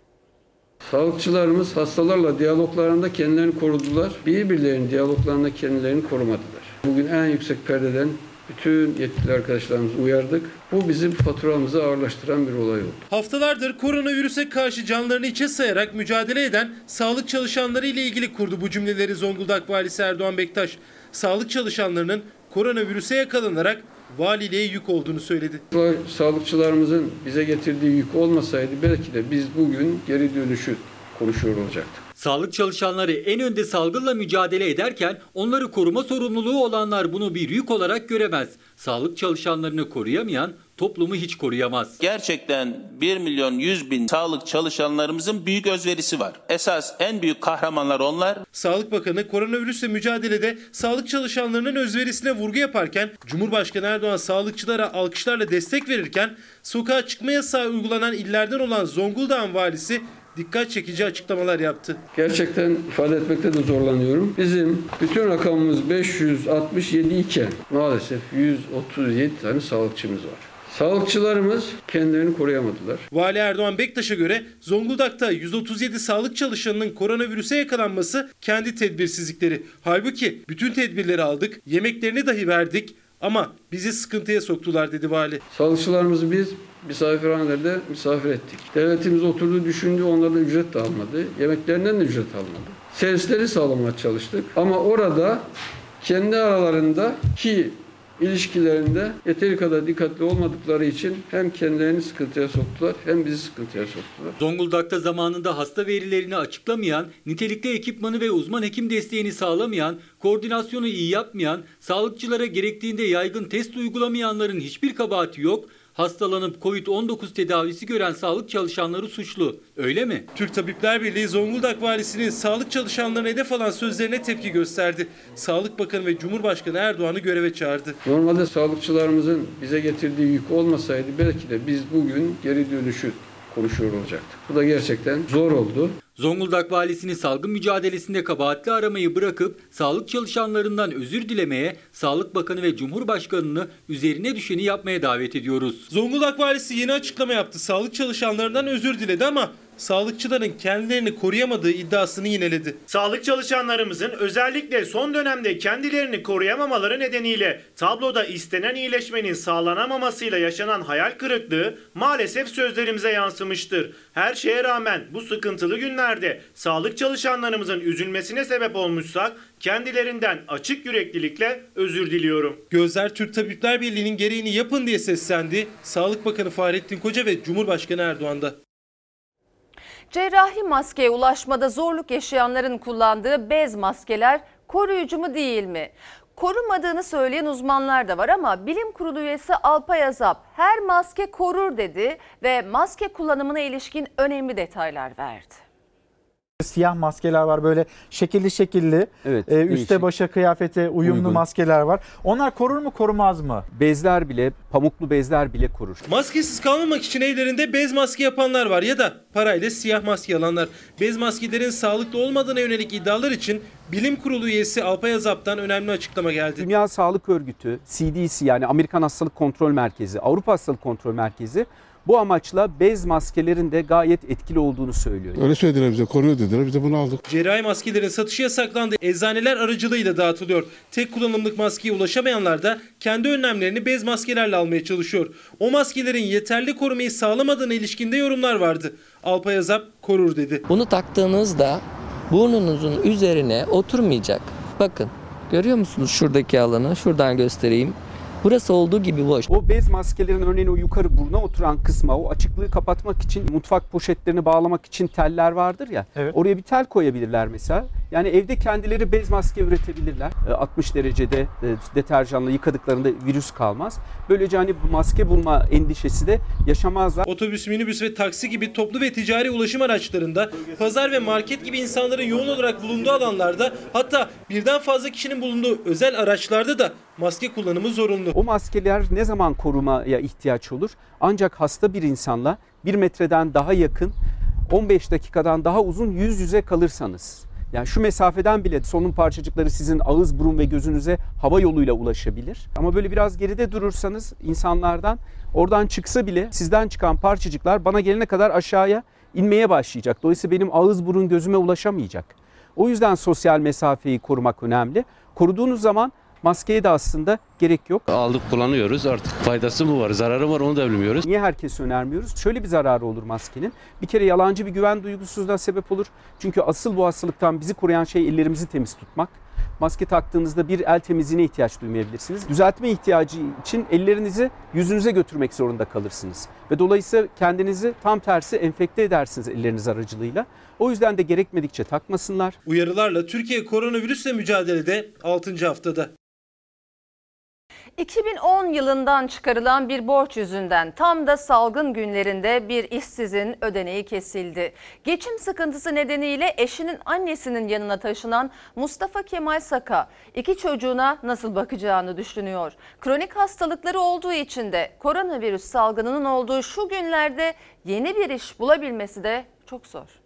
Sağlıkçılarımız hastalarla diyaloglarında kendilerini korudular. Birbirlerinin diyaloglarında kendilerini korumadılar. Bugün en yüksek perdeden bütün yetkili arkadaşlarımızı uyardık. Bu bizim faturamızı ağırlaştıran bir olay oldu. Haftalardır koronavirüse karşı canlarını içe sayarak mücadele eden sağlık çalışanları ile ilgili kurdu bu cümleleri Zonguldak Valisi Erdoğan Bektaş. Sağlık çalışanlarının koronavirüse yakalanarak valiliğe yük olduğunu söyledi. Sağlıkçılarımızın bize getirdiği yük olmasaydı belki de biz bugün geri dönüşü konuşuyor olacaktık. Sağlık çalışanları en önde salgınla mücadele ederken onları koruma sorumluluğu olanlar bunu bir yük olarak göremez. Sağlık çalışanlarını koruyamayan toplumu hiç koruyamaz. Gerçekten 1 milyon 100 bin sağlık çalışanlarımızın büyük özverisi var. Esas en büyük kahramanlar onlar. Sağlık Bakanı koronavirüsle mücadelede sağlık çalışanlarının özverisine vurgu yaparken Cumhurbaşkanı Erdoğan sağlıkçılara alkışlarla destek verirken sokağa çıkma yasağı uygulanan illerden olan Zonguldak'ın valisi dikkat çekici açıklamalar yaptı. Gerçekten ifade etmekte de zorlanıyorum. Bizim bütün rakamımız 567 iken maalesef 137 tane sağlıkçımız var. Sağlıkçılarımız kendilerini koruyamadılar. Vali Erdoğan Bektaş'a göre Zonguldak'ta 137 sağlık çalışanının koronavirüse yakalanması kendi tedbirsizlikleri. Halbuki bütün tedbirleri aldık, yemeklerini dahi verdik ama bizi sıkıntıya soktular dedi vali. Sağlıkçılarımızı biz misafirhanelerde misafir ettik. Devletimiz oturduğu düşündü onlardan ücret de almadı. Yemeklerinden de ücret almadı. Servisleri sağlamaya çalıştık. Ama orada kendi aralarında ki ilişkilerinde yeteri kadar dikkatli olmadıkları için hem kendilerini sıkıntıya soktular hem bizi sıkıntıya soktular. Zonguldak'ta zamanında hasta verilerini açıklamayan, nitelikli ekipmanı ve uzman hekim desteğini sağlamayan, koordinasyonu iyi yapmayan, sağlıkçılara gerektiğinde yaygın test uygulamayanların hiçbir kabahati yok. Hastalanıp Covid-19 tedavisi gören sağlık çalışanları suçlu. Öyle mi? Türk Tabipler Birliği Zonguldak Valisi'nin sağlık çalışanlarına hedef alan sözlerine tepki gösterdi. Sağlık Bakanı ve Cumhurbaşkanı Erdoğan'ı göreve çağırdı. Normalde sağlıkçılarımızın bize getirdiği yük olmasaydı belki de biz bugün geri dönüşü konuşuyor olacaktık. Bu da gerçekten zor oldu. Zonguldak valisini salgın mücadelesinde kabahatli aramayı bırakıp sağlık çalışanlarından özür dilemeye, Sağlık Bakanı ve Cumhurbaşkanı'nı üzerine düşeni yapmaya davet ediyoruz. Zonguldak Valisi yeni açıklama yaptı. Sağlık çalışanlarından özür diledi ama sağlıkçıların kendilerini koruyamadığı iddiasını yineledi. Sağlık çalışanlarımızın özellikle son dönemde kendilerini koruyamamaları nedeniyle tabloda istenen iyileşmenin sağlanamamasıyla yaşanan hayal kırıklığı maalesef sözlerimize yansımıştır. Her şeye rağmen bu sıkıntılı günlerde sağlık çalışanlarımızın üzülmesine sebep olmuşsak kendilerinden açık yüreklilikle özür diliyorum. Gözler Türk Tabipler Birliği'nin gereğini yapın diye seslendi. Sağlık Bakanı Fahrettin Koca ve Cumhurbaşkanı Erdoğan'da. Cerrahi maskeye ulaşmada zorluk yaşayanların kullandığı bez maskeler koruyucu mu değil mi? Korumadığını söyleyen uzmanlar da var ama bilim kurulu üyesi Alpay Azap her maske korur dedi ve maske kullanımına ilişkin önemli detaylar verdi. Siyah maskeler var böyle şekilli şekilli Evet, e, üste değişik. başa kıyafete uyumlu Uygun. maskeler var. Onlar korur mu korumaz mı? Bezler bile, pamuklu bezler bile korur. Maskesiz kalmamak için evlerinde bez maske yapanlar var ya da parayla siyah maske alanlar. Bez maskelerin sağlıklı olmadığına yönelik iddialar için Bilim Kurulu üyesi Alpay Azap'tan önemli açıklama geldi. Dünya Sağlık Örgütü, CDC yani Amerikan Hastalık Kontrol Merkezi, Avrupa Hastalık Kontrol Merkezi bu amaçla bez maskelerin de gayet etkili olduğunu söylüyor. Öyle söylediler bize koruyor dediler biz de bunu aldık. Cerrahi maskelerin satışı yasaklandı. Eczaneler aracılığıyla dağıtılıyor. Tek kullanımlık maskeye ulaşamayanlar da kendi önlemlerini bez maskelerle almaya çalışıyor. O maskelerin yeterli korumayı sağlamadığına ilişkinde yorumlar vardı. Alpay Azap korur dedi. Bunu taktığınızda burnunuzun üzerine oturmayacak. Bakın görüyor musunuz şuradaki alanı? Şuradan göstereyim. Burası olduğu gibi boş. O bez maskelerin örneğin o yukarı buruna oturan kısma o açıklığı kapatmak için mutfak poşetlerini bağlamak için teller vardır ya. Oraya bir tel koyabilirler mesela. Yani evde kendileri bez maske üretebilirler. E, 60 derecede e, deterjanla yıkadıklarında virüs kalmaz. Böylece hani bu maske bulma endişesi de yaşamazlar. Otobüs, minibüs ve taksi gibi toplu ve ticari ulaşım araçlarında, pazar ve market gibi insanların yoğun olarak bulunduğu alanlarda hatta birden fazla kişinin bulunduğu özel araçlarda da maske kullanımı zorunlu. O maskeler ne zaman korumaya ihtiyaç olur? Ancak hasta bir insanla bir metreden daha yakın 15 dakikadan daha uzun yüz yüze kalırsanız. Yani şu mesafeden bile solunum parçacıkları sizin ağız, burun ve gözünüze hava yoluyla ulaşabilir. Ama böyle biraz geride durursanız insanlardan oradan çıksa bile sizden çıkan parçacıklar bana gelene kadar aşağıya inmeye başlayacak. Dolayısıyla benim ağız, burun, gözüme ulaşamayacak. O yüzden sosyal mesafeyi korumak önemli. Koruduğunuz zaman maskeye de aslında gerek yok. Aldık kullanıyoruz artık faydası mı var zararı mı var onu da bilmiyoruz. Niye herkes önermiyoruz? Şöyle bir zararı olur maskenin. Bir kere yalancı bir güven duygusuzluğuna sebep olur. Çünkü asıl bu hastalıktan bizi koruyan şey ellerimizi temiz tutmak. Maske taktığınızda bir el temizliğine ihtiyaç duymayabilirsiniz. Düzeltme ihtiyacı için ellerinizi yüzünüze götürmek zorunda kalırsınız. Ve dolayısıyla kendinizi tam tersi enfekte edersiniz elleriniz aracılığıyla. O yüzden de gerekmedikçe takmasınlar. Uyarılarla Türkiye koronavirüsle mücadelede 6. haftada. 2010 yılından çıkarılan bir borç yüzünden tam da salgın günlerinde bir işsizin ödeneği kesildi. Geçim sıkıntısı nedeniyle eşinin annesinin yanına taşınan Mustafa Kemal Saka iki çocuğuna nasıl bakacağını düşünüyor. Kronik hastalıkları olduğu için de koronavirüs salgınının olduğu şu günlerde yeni bir iş bulabilmesi de çok zor.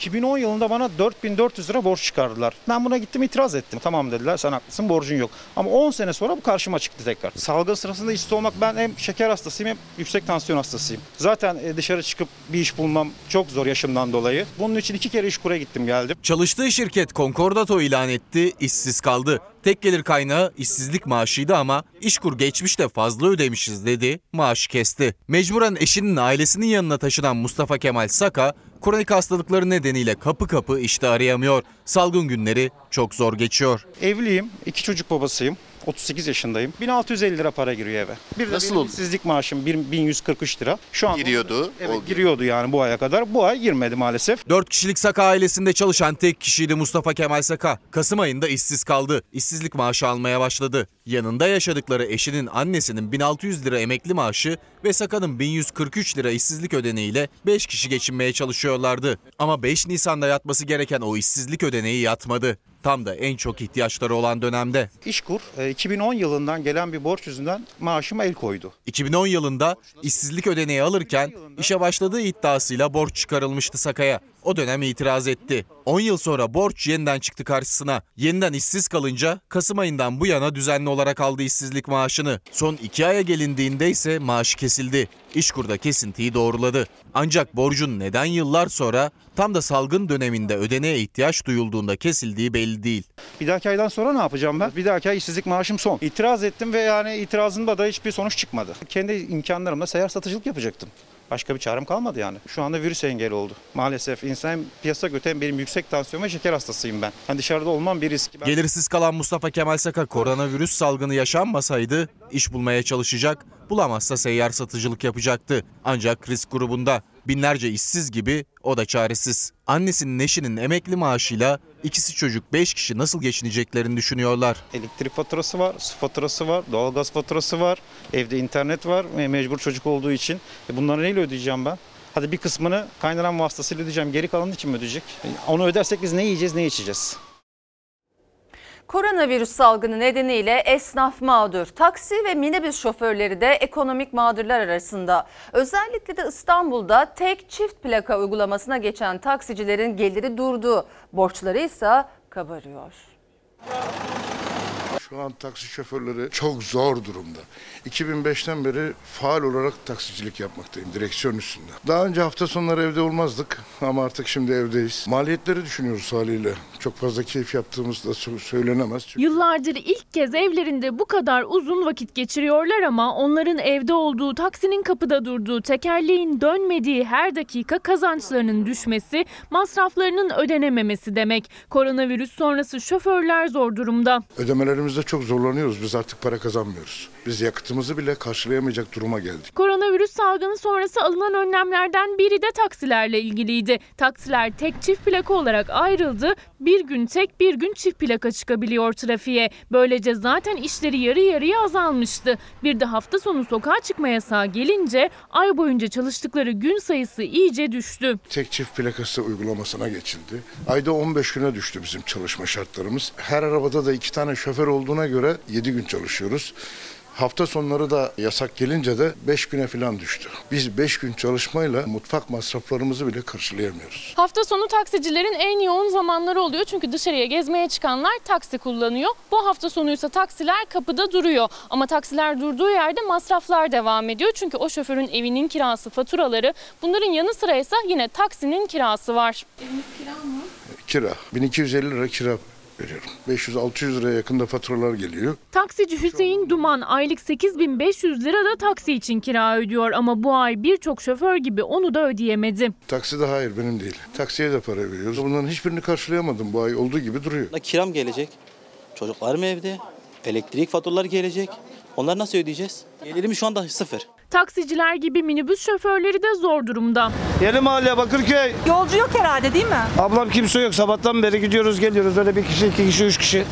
2010 yılında bana 4400 lira borç çıkardılar. Ben buna gittim itiraz ettim. Tamam dediler sen haklısın borcun yok. Ama 10 sene sonra bu karşıma çıktı tekrar. Salgın sırasında işsiz olmak ben hem şeker hastasıyım hem yüksek tansiyon hastasıyım. Zaten e, dışarı çıkıp bir iş bulmam çok zor yaşımdan dolayı. Bunun için iki kere işkura gittim geldim. Çalıştığı şirket Concordato ilan etti, işsiz kaldı. Tek gelir kaynağı işsizlik maaşıydı ama işkur geçmişte fazla ödemişiz dedi, maaş kesti. Mecburen eşinin ailesinin yanına taşınan Mustafa Kemal Saka, kronik hastalıkları nedeniyle kapı kapı işte arayamıyor. Salgın günleri çok zor geçiyor. Evliyim, iki çocuk babasıyım. 38 yaşındayım. 1650 lira para giriyor eve. Bir de Nasıl benim oldu? işsizlik maaşım bir- 1143 lira. Şu an Giriyordu. Evet, O- giriyordu yani bu aya kadar. Bu ay girmedi maalesef. 4 kişilik Saka ailesinde çalışan tek kişiydi Mustafa Kemal Saka. Kasım ayında işsiz kaldı. İşsizlik maaşı almaya başladı. Yanında yaşadıkları eşinin annesinin 1600 lira emekli maaşı ve Saka'nın 1143 lira işsizlik ödeneğiyle 5 kişi geçinmeye çalışıyorlardı. Ama 5 Nisan'da yatması gereken o işsizlik ödeneği yatmadı. Tam da en çok ihtiyaçları olan dönemde. İşkur e, 2010 yılından gelen bir borç yüzünden maaşıma el koydu. 2010 yılında işsizlik ödeneği alırken işe başladığı iddiasıyla borç çıkarılmıştı Saka'ya. O dönem itiraz etti. 10 yıl sonra borç yeniden çıktı karşısına. Yeniden işsiz kalınca Kasım ayından bu yana düzenli olarak aldı işsizlik maaşını. Son 2 aya gelindiğinde ise maaşı kesildi. İşkur'da kesintiyi doğruladı. Ancak borcun neden yıllar sonra tam da salgın döneminde ödeneğe ihtiyaç duyulduğunda kesildiği belli değil. Bir dahaki aydan sonra ne yapacağım ben? Bir dahaki ay işsizlik maaşım son. İtiraz ettim ve yani itirazımda da hiçbir sonuç çıkmadı. Kendi imkanlarımla seyyar satıcılık yapacaktım. Başka bir çarem kalmadı yani. Şu anda virüs engel oldu. Maalesef insan piyasa göten benim yüksek tansiyon ve şeker hastasıyım ben. Yani dışarıda olmam bir risk. Ben- Gelirsiz kalan Mustafa Kemal Saka koronavirüs salgını yaşanmasaydı iş bulmaya çalışacak, bulamazsa seyyar satıcılık yapacaktı. Ancak risk grubunda binlerce işsiz gibi o da çaresiz. Annesinin eşinin emekli maaşıyla ikisi çocuk 5 kişi nasıl geçineceklerini düşünüyorlar. Elektrik faturası var, su faturası var, doğalgaz faturası var, evde internet var mecbur çocuk olduğu için. E bunları neyle ödeyeceğim ben? Hadi bir kısmını kaynanan vasıtasıyla ödeyeceğim. Geri kalanı için mi ödeyecek? E Onu ödersek biz ne yiyeceğiz, ne içeceğiz? Koronavirüs salgını nedeniyle esnaf mağdur. Taksi ve minibüs şoförleri de ekonomik mağdurlar arasında. Özellikle de İstanbul'da tek çift plaka uygulamasına geçen taksicilerin geliri durdu. Borçları ise kabarıyor. Şu an taksi şoförleri çok zor durumda. 2005'ten beri faal olarak taksicilik yapmaktayım direksiyon üstünde. Daha önce hafta sonları evde olmazdık ama artık şimdi evdeyiz. Maliyetleri düşünüyoruz haliyle. Çok fazla keyif yaptığımız da sö- söylenemez. Çünkü Yıllardır ilk kez evlerinde bu kadar uzun vakit geçiriyorlar ama onların evde olduğu, taksinin kapıda durduğu, tekerleğin dönmediği her dakika kazançlarının düşmesi, masraflarının ödenememesi demek. Koronavirüs sonrası şoförler zor durumda. Ödemelerimizde çok zorlanıyoruz. Biz artık para kazanmıyoruz. Biz yakıtımızı bile karşılayamayacak duruma geldik. Koronavirüs salgını sonrası alınan önlemlerden biri de taksilerle ilgiliydi. Taksiler tek çift plaka olarak ayrıldı. Bir gün tek bir gün çift plaka çıkabiliyor trafiğe. Böylece zaten işleri yarı yarıya azalmıştı. Bir de hafta sonu sokağa çıkma yasağı gelince ay boyunca çalıştıkları gün sayısı iyice düştü. Tek çift plakası uygulamasına geçildi. Ayda 15 güne düştü bizim çalışma şartlarımız. Her arabada da iki tane şoför olduğuna göre 7 gün çalışıyoruz. Hafta sonları da yasak gelince de 5 güne falan düştü. Biz 5 gün çalışmayla mutfak masraflarımızı bile karşılayamıyoruz. Hafta sonu taksicilerin en yoğun zamanları oluyor çünkü dışarıya gezmeye çıkanlar taksi kullanıyor. Bu hafta sonuysa taksiler kapıda duruyor. Ama taksiler durduğu yerde masraflar devam ediyor. Çünkü o şoförün evinin kirası, faturaları bunların yanı sıra ise yine taksinin kirası var. Eviniz kira mı? Kira. 1250 lira kira veriyorum. 500-600 liraya yakında faturalar geliyor. Taksici Hüseyin Duman aylık 8500 lira da taksi için kira ödüyor ama bu ay birçok şoför gibi onu da ödeyemedi. Taksi de hayır benim değil. Taksiye de para veriyoruz. Bunların hiçbirini karşılayamadım. Bu ay olduğu gibi duruyor. Kiram gelecek. Çocuklarım evde. Elektrik faturaları gelecek. Onları nasıl ödeyeceğiz? Gelirimiz şu anda sıfır. Taksiciler gibi minibüs şoförleri de zor durumda. Yeni mahalle Bakırköy. Yolcu yok herhalde değil mi? Ablam kimse yok. Sabahtan beri gidiyoruz geliyoruz. Öyle bir kişi, iki kişi, üç kişi.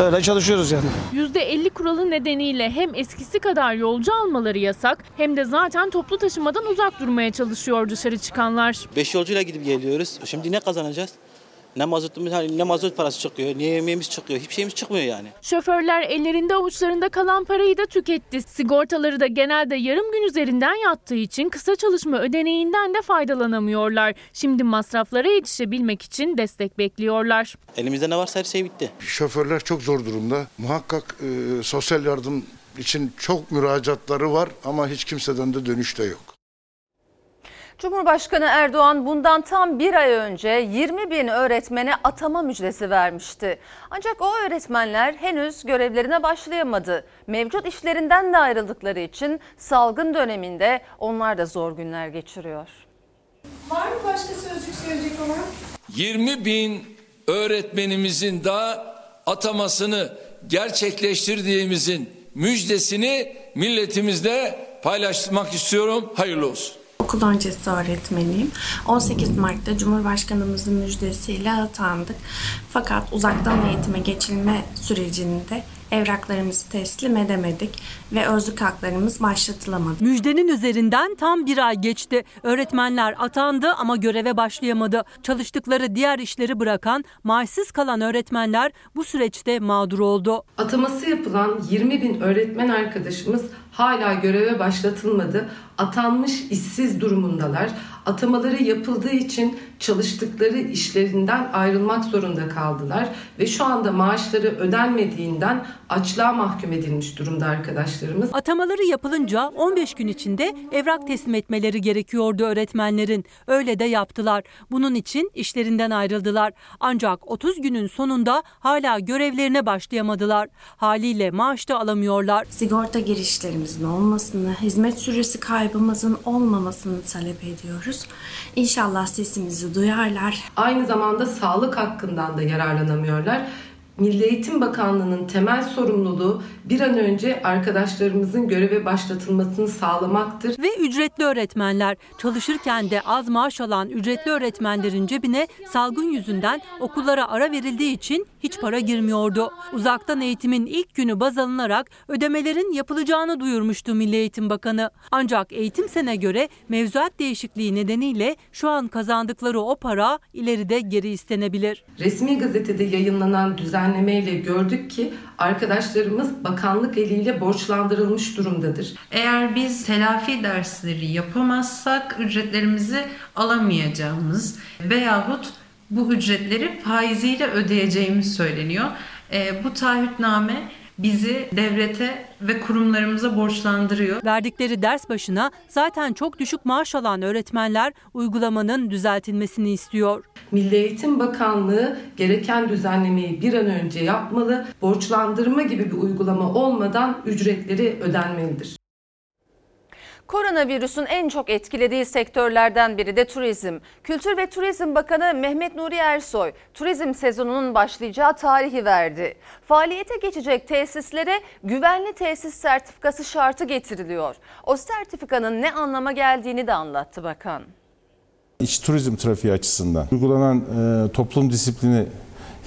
Öyle çalışıyoruz yani. %50 kuralı nedeniyle hem eskisi kadar yolcu almaları yasak hem de zaten toplu taşımadan uzak durmaya çalışıyor dışarı çıkanlar. Beş yolcuyla gidip geliyoruz. Şimdi ne kazanacağız? Ne mazotumuz ne mazot parası çıkıyor, ne yemeğimiz çıkıyor. Hiçbir şeyimiz çıkmıyor yani. Şoförler ellerinde avuçlarında kalan parayı da tüketti. Sigortaları da genelde yarım gün üzerinden yattığı için kısa çalışma ödeneğinden de faydalanamıyorlar. Şimdi masraflara yetişebilmek için destek bekliyorlar. Elimizde ne varsa her şey bitti. Şoförler çok zor durumda. Muhakkak e, sosyal yardım için çok müracaatları var ama hiç kimseden de dönüş de yok. Cumhurbaşkanı Erdoğan bundan tam bir ay önce 20 bin öğretmene atama müjdesi vermişti. Ancak o öğretmenler henüz görevlerine başlayamadı. Mevcut işlerinden de ayrıldıkları için salgın döneminde onlar da zor günler geçiriyor. Var mı başka sözcük söyleyecek olan? 20 bin öğretmenimizin daha atamasını gerçekleştirdiğimizin müjdesini milletimizle paylaşmak istiyorum. Hayırlı olsun. Okul öncesi öğretmeniyim. 18 Mart'ta Cumhurbaşkanımızın müjdesiyle atandık. Fakat uzaktan eğitime geçilme sürecinde evraklarımızı teslim edemedik ve özlük haklarımız başlatılamadı. Müjdenin üzerinden tam bir ay geçti. Öğretmenler atandı ama göreve başlayamadı. Çalıştıkları diğer işleri bırakan, maaşsız kalan öğretmenler bu süreçte mağdur oldu. Ataması yapılan 20 bin öğretmen arkadaşımız hala göreve başlatılmadı. Atanmış işsiz durumundalar. Atamaları yapıldığı için çalıştıkları işlerinden ayrılmak zorunda kaldılar ve şu anda maaşları ödenmediğinden açlığa mahkum edilmiş durumda arkadaşlarımız. Atamaları yapılınca 15 gün içinde evrak teslim etmeleri gerekiyordu öğretmenlerin. Öyle de yaptılar. Bunun için işlerinden ayrıldılar. Ancak 30 günün sonunda hala görevlerine başlayamadılar. Haliyle maaş da alamıyorlar. Sigorta girişlerimizin olmasını, hizmet süresi kaybımızın olmamasını talep ediyoruz. İnşallah sesimizi duyarlar. Aynı zamanda sağlık hakkından da yararlanamıyorlar. Milli Eğitim Bakanlığı'nın temel sorumluluğu bir an önce arkadaşlarımızın göreve başlatılmasını sağlamaktır. Ve ücretli öğretmenler çalışırken de az maaş alan ücretli öğretmenlerin cebine salgın yüzünden okullara ara verildiği için hiç para girmiyordu. Uzaktan eğitimin ilk günü baz alınarak ödemelerin yapılacağını duyurmuştu Milli Eğitim Bakanı. Ancak eğitim sene göre mevzuat değişikliği nedeniyle şu an kazandıkları o para ileride geri istenebilir. Resmi gazetede yayınlanan düzenlemeyle gördük ki arkadaşlarımız bakanlık eliyle borçlandırılmış durumdadır. Eğer biz telafi dersleri yapamazsak ücretlerimizi alamayacağımız veyahut bu ücretleri faiziyle ödeyeceğimiz söyleniyor. E, bu taahhütname bizi devlete ve kurumlarımıza borçlandırıyor. Verdikleri ders başına zaten çok düşük maaş alan öğretmenler uygulamanın düzeltilmesini istiyor. Milli Eğitim Bakanlığı gereken düzenlemeyi bir an önce yapmalı. Borçlandırma gibi bir uygulama olmadan ücretleri ödenmelidir. Koronavirüsün en çok etkilediği sektörlerden biri de turizm. Kültür ve Turizm Bakanı Mehmet Nuri Ersoy, turizm sezonunun başlayacağı tarihi verdi. Faaliyete geçecek tesislere güvenli tesis sertifikası şartı getiriliyor. O sertifikanın ne anlama geldiğini de anlattı bakan. İç turizm trafiği açısından uygulanan e, toplum disiplini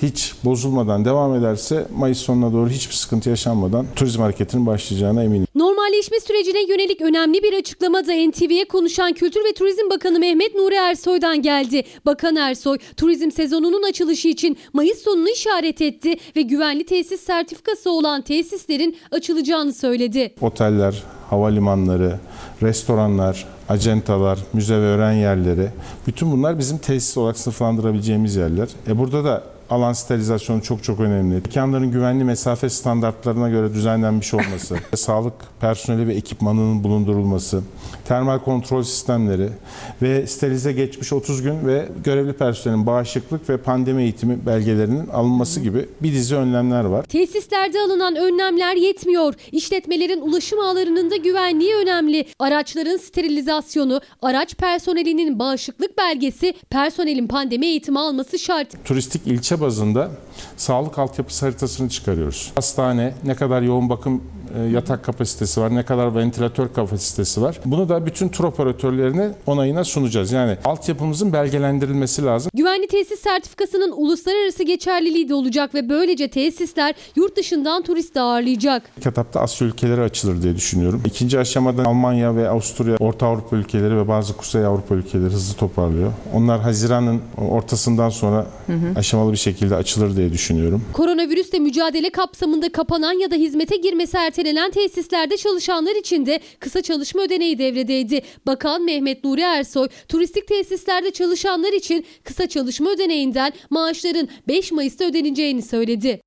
hiç bozulmadan devam ederse Mayıs sonuna doğru hiçbir sıkıntı yaşanmadan turizm hareketinin başlayacağına eminim. Normalleşme sürecine yönelik önemli bir açıklama da NTV'ye konuşan Kültür ve Turizm Bakanı Mehmet Nuri Ersoy'dan geldi. Bakan Ersoy, turizm sezonunun açılışı için Mayıs sonunu işaret etti ve güvenli tesis sertifikası olan tesislerin açılacağını söyledi. Oteller, havalimanları, restoranlar, acentalar, müze ve öğren yerleri bütün bunlar bizim tesis olarak sınıflandırabileceğimiz yerler. E burada da alan sterilizasyonu çok çok önemli. Mekanların güvenli mesafe standartlarına göre düzenlenmiş olması, [laughs] sağlık personeli ve ekipmanının bulundurulması, termal kontrol sistemleri ve sterilize geçmiş 30 gün ve görevli personelin bağışıklık ve pandemi eğitimi belgelerinin alınması gibi bir dizi önlemler var. Tesislerde alınan önlemler yetmiyor. İşletmelerin ulaşım ağlarının da güvenliği önemli. Araçların sterilizasyonu, araç personelinin bağışıklık belgesi, personelin pandemi eğitimi alması şart. Turistik ilçe bazında sağlık altyapısı haritasını çıkarıyoruz. Hastane ne kadar yoğun bakım yatak kapasitesi var, ne kadar ventilatör kapasitesi var. Bunu da bütün tur operatörlerine onayına sunacağız. Yani altyapımızın belgelendirilmesi lazım. Güvenli tesis sertifikasının uluslararası geçerliliği de olacak ve böylece tesisler yurt dışından turist ağırlayacak. İlk etapta Asya ülkeleri açılır diye düşünüyorum. İkinci aşamada Almanya ve Avusturya, Orta Avrupa ülkeleri ve bazı Kuzey Avrupa ülkeleri hızlı toparlıyor. Onlar Haziran'ın ortasından sonra aşamalı bir şekilde açılır diye düşünüyorum. Koronavirüsle mücadele kapsamında kapanan ya da hizmete girmesi ertelenen tesislerde çalışanlar için de kısa çalışma ödeneği devredeydi. Bakan Mehmet Nuri Ersoy, turistik tesislerde çalışanlar için kısa çalışma ödeneğinden maaşların 5 Mayıs'ta ödeneceğini söyledi.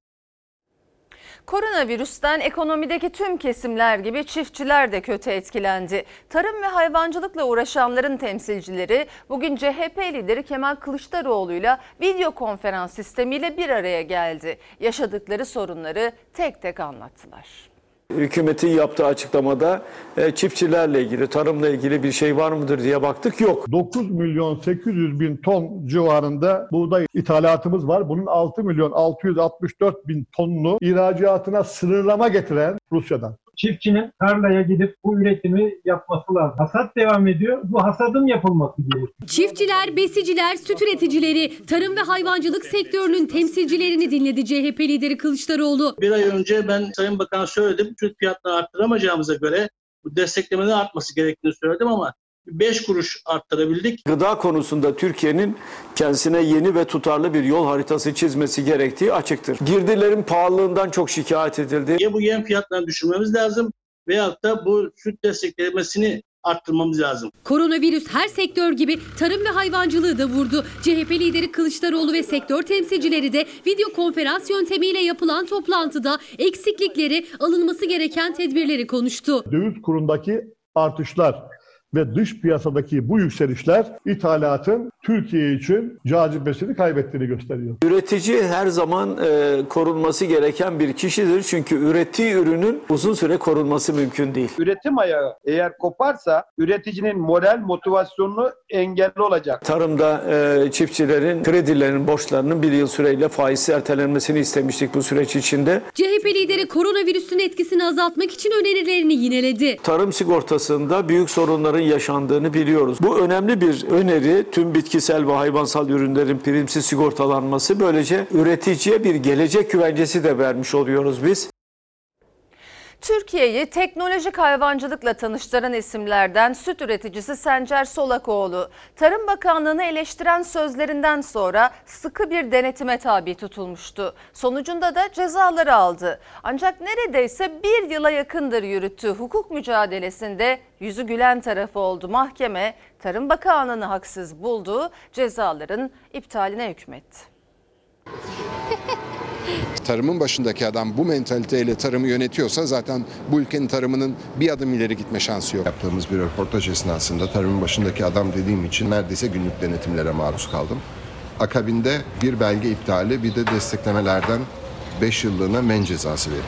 Koronavirüsten ekonomideki tüm kesimler gibi çiftçiler de kötü etkilendi. Tarım ve hayvancılıkla uğraşanların temsilcileri bugün CHP lideri Kemal Kılıçdaroğlu'yla video konferans sistemiyle bir araya geldi. Yaşadıkları sorunları tek tek anlattılar. Hükümetin yaptığı açıklamada e, çiftçilerle ilgili, tarımla ilgili bir şey var mıdır diye baktık. Yok. 9 milyon 800 bin ton civarında buğday ithalatımız var. Bunun 6 milyon 664 bin tonunu ihracatına sınırlama getiren Rusya'dan. Çiftçinin tarlaya gidip bu üretimi yapması lazım. Hasat devam ediyor. Bu hasadın yapılması gerekiyor. Çiftçiler, besiciler, süt üreticileri, tarım ve hayvancılık sektörünün temsilcilerini dinledi CHP lideri Kılıçdaroğlu. Bir ay önce ben Sayın Bakan'a söyledim. Süt fiyatlarını arttıramayacağımıza göre bu desteklemenin artması gerektiğini söyledim ama 5 kuruş arttırabildik. Gıda konusunda Türkiye'nin kendisine yeni ve tutarlı bir yol haritası çizmesi gerektiği açıktır. Girdilerin pahalılığından çok şikayet edildi. Ya bu yem fiyatlarını düşürmemiz lazım veyahut da bu süt desteklemesini arttırmamız lazım. Koronavirüs her sektör gibi tarım ve hayvancılığı da vurdu. CHP lideri Kılıçdaroğlu ve sektör temsilcileri de video konferans yöntemiyle yapılan toplantıda eksiklikleri, alınması gereken tedbirleri konuştu. Döviz kurundaki artışlar ve dış piyasadaki bu yükselişler ithalatın Türkiye için cazibesini kaybettiğini gösteriyor. Üretici her zaman e, korunması gereken bir kişidir. Çünkü ürettiği ürünün uzun süre korunması mümkün değil. Üretim ayağı eğer koparsa üreticinin moral motivasyonunu engelli olacak. Tarımda e, çiftçilerin kredilerinin, borçlarının bir yıl süreyle faiz ertelenmesini istemiştik bu süreç içinde. CHP lideri koronavirüsün etkisini azaltmak için önerilerini yineledi. Tarım sigortasında büyük sorunların yaşandığını biliyoruz. Bu önemli bir öneri tüm bitkisel ve hayvansal ürünlerin primsiz sigortalanması böylece üreticiye bir gelecek güvencesi de vermiş oluyoruz biz. Türkiye'yi teknolojik hayvancılıkla tanıştıran isimlerden süt üreticisi Sencer Solakoğlu, Tarım Bakanlığı'nı eleştiren sözlerinden sonra sıkı bir denetime tabi tutulmuştu. Sonucunda da cezaları aldı. Ancak neredeyse bir yıla yakındır yürüttüğü hukuk mücadelesinde yüzü gülen tarafı oldu. Mahkeme Tarım Bakanlığı'nı haksız buldu, cezaların iptaline hükmetti. [laughs] tarımın başındaki adam bu mentaliteyle tarımı yönetiyorsa zaten bu ülkenin tarımının bir adım ileri gitme şansı yok. Yaptığımız bir röportaj esnasında tarımın başındaki adam dediğim için neredeyse günlük denetimlere maruz kaldım. Akabinde bir belge iptali bir de desteklemelerden 5 yıllığına men cezası verildi.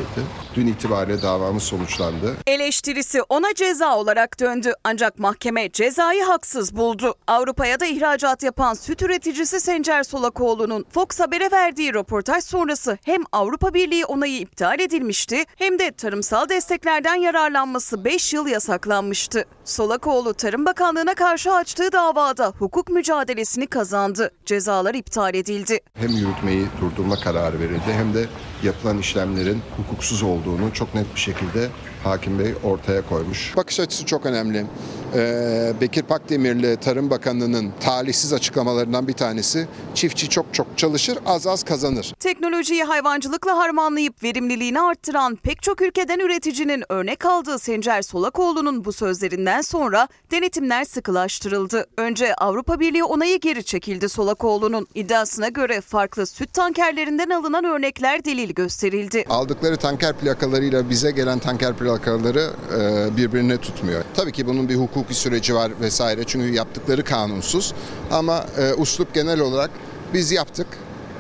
Dün itibariyle davamız sonuçlandı. Eleştirisi ona ceza olarak döndü ancak mahkeme cezayı haksız buldu. Avrupa'ya da ihracat yapan süt üreticisi Sencer Solakoğlu'nun Fox Haber'e verdiği röportaj sonrası hem Avrupa Birliği onayı iptal edilmişti hem de tarımsal desteklerden yararlanması 5 yıl yasaklanmıştı. Solakoğlu Tarım Bakanlığı'na karşı açtığı davada hukuk mücadelesini kazandı. Cezalar iptal edildi. Hem yürütmeyi durdurma kararı verildi hem de yapılan işlemlerin hukuksuz olduğunu çok net bir şekilde hakim bey ortaya koymuş. Bakış açısı çok önemli. Ee, Bekir Pakdemirli Tarım Bakanlığı'nın talihsiz açıklamalarından bir tanesi çiftçi çok çok çalışır az az kazanır. Teknolojiyi hayvancılıkla harmanlayıp verimliliğini arttıran pek çok ülkeden üreticinin örnek aldığı Sencer Solakoğlu'nun bu sözlerinden sonra denetimler sıkılaştırıldı. Önce Avrupa Birliği onayı geri çekildi Solakoğlu'nun. iddiasına göre farklı süt tankerlerinden alınan örnekler delil gösterildi. Aldıkları tanker plakalarıyla bize gelen tanker plakaları e, birbirine tutmuyor. Tabii ki bunun bir hukuki süreci var vesaire çünkü yaptıkları kanunsuz ama e, uslup genel olarak biz yaptık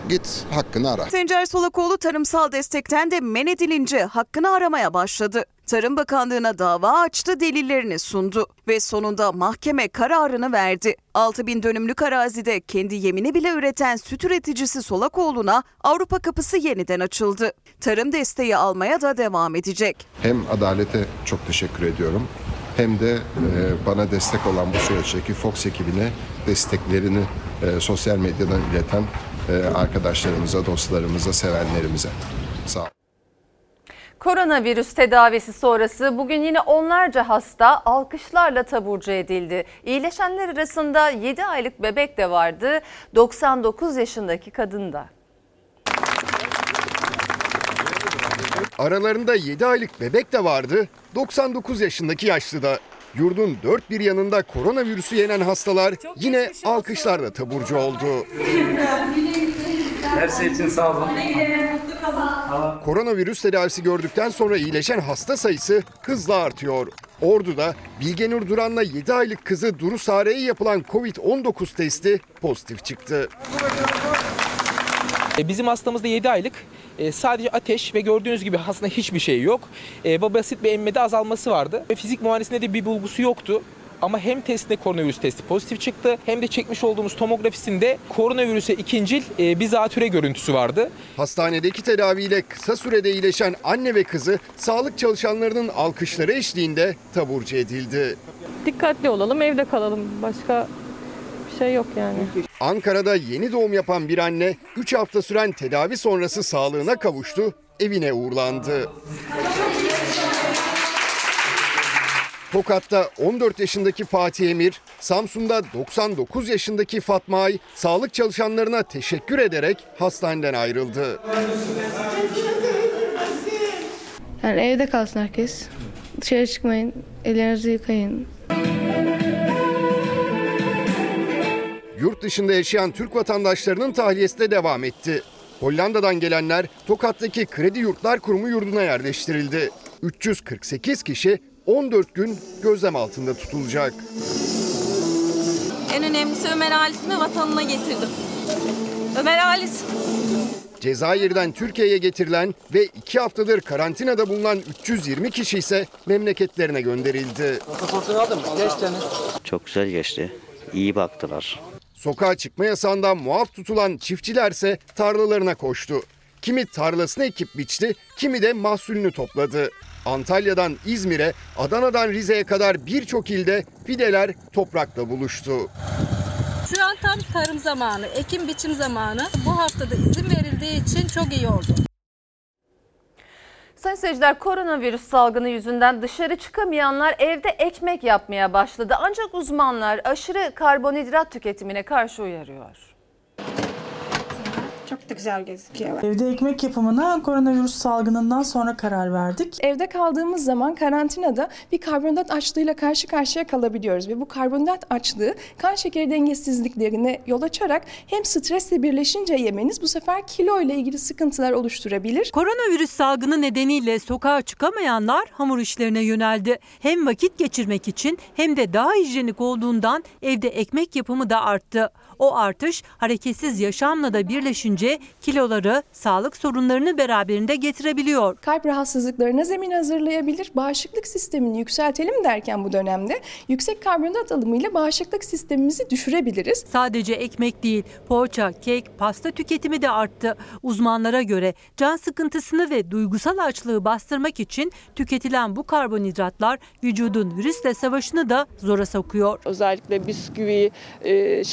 git hakkını ara. Sencer Solakoğlu tarımsal destekten de men edilince hakkını aramaya başladı. Tarım Bakanlığı'na dava açtı, delillerini sundu ve sonunda mahkeme kararını verdi. 6 bin dönümlük arazide kendi yemini bile üreten süt üreticisi Solakoğlu'na Avrupa kapısı yeniden açıldı. Tarım desteği almaya da devam edecek. Hem adalete çok teşekkür ediyorum hem de e, bana destek olan bu süreçteki Fox ekibine desteklerini e, sosyal medyadan ileten e, arkadaşlarımıza, dostlarımıza, sevenlerimize. Sağ olun. Koronavirüs tedavisi sonrası bugün yine onlarca hasta alkışlarla taburcu edildi. İyileşenler arasında 7 aylık bebek de vardı, 99 yaşındaki kadın da. Aralarında 7 aylık bebek de vardı, 99 yaşındaki yaşlı da. Yurdun dört bir yanında koronavirüsü yenen hastalar yine alkışlarla taburcu oldu. Her şey için sağ olun. Koronavirüs tedavisi gördükten sonra iyileşen hasta sayısı hızla artıyor. Ordu'da Bilgenur Duran'la 7 aylık kızı Duru Sare'ye yapılan Covid-19 testi pozitif çıktı. E, Bizim hastamız da 7 aylık. E, Sadece ateş ve gördüğünüz gibi aslında hiçbir şey yok. E, basit bir emmede azalması vardı. Ve fizik muayenesinde de bir bulgusu yoktu. Ama hem testinde koronavirüs testi pozitif çıktı hem de çekmiş olduğumuz tomografisinde koronavirüse ikincil e, bir zatüre görüntüsü vardı. Hastanedeki tedaviyle kısa sürede iyileşen anne ve kızı sağlık çalışanlarının alkışları eşliğinde taburcu edildi. Dikkatli olalım, evde kalalım. Başka şey yok yani. Ankara'da yeni doğum yapan bir anne 3 hafta süren tedavi sonrası sağlığına kavuştu, evine uğurlandı. Tokat'ta 14 yaşındaki Fatih Emir, Samsun'da 99 yaşındaki Fatma Ay sağlık çalışanlarına teşekkür ederek hastaneden ayrıldı. Yani evde kalsın herkes. Dışarı çıkmayın, ellerinizi yıkayın. Yurt dışında yaşayan Türk vatandaşlarının tahliyesi de devam etti. Hollanda'dan gelenler Tokat'taki Kredi Yurtlar Kurumu yurduna yerleştirildi. 348 kişi 14 gün gözlem altında tutulacak. En önemlisi Ömer ailesini vatanına getirdim. Ömer ailesi. Cezayir'den Türkiye'ye getirilen ve 2 haftadır karantinada bulunan 320 kişi ise memleketlerine gönderildi. Pasaportunu aldım. Geçtiniz. Çok güzel geçti. İyi baktılar. Sokağa çıkma yasağından muaf tutulan çiftçilerse tarlalarına koştu. Kimi tarlasını ekip biçti, kimi de mahsulünü topladı. Antalya'dan İzmir'e, Adana'dan Rize'ye kadar birçok ilde fideler toprakla buluştu. Şu an tam tarım zamanı, ekim biçim zamanı. Bu haftada izin verildiği için çok iyi oldu. Sayın seyirciler koronavirüs salgını yüzünden dışarı çıkamayanlar evde ekmek yapmaya başladı. Ancak uzmanlar aşırı karbonhidrat tüketimine karşı uyarıyor. Çok da güzel gözüküyor. Evde ekmek yapımına koronavirüs salgınından sonra karar verdik. Evde kaldığımız zaman karantinada bir karbonhidrat açlığıyla karşı karşıya kalabiliyoruz ve bu karbonhidrat açlığı kan şekeri dengesizliklerine yol açarak hem stresle birleşince yemeniz bu sefer kilo ile ilgili sıkıntılar oluşturabilir. Koronavirüs salgını nedeniyle sokağa çıkamayanlar hamur işlerine yöneldi. Hem vakit geçirmek için hem de daha hijyenik olduğundan evde ekmek yapımı da arttı. O artış hareketsiz yaşamla da birleşince kiloları, sağlık sorunlarını beraberinde getirebiliyor. Kalp rahatsızlıklarına zemin hazırlayabilir. Bağışıklık sistemini yükseltelim derken bu dönemde yüksek karbonhidrat alımıyla bağışıklık sistemimizi düşürebiliriz. Sadece ekmek değil, poğaça, kek, pasta tüketimi de arttı. Uzmanlara göre can sıkıntısını ve duygusal açlığı bastırmak için tüketilen bu karbonhidratlar vücudun virüsle savaşını da zora sokuyor. Özellikle bisküvi, e,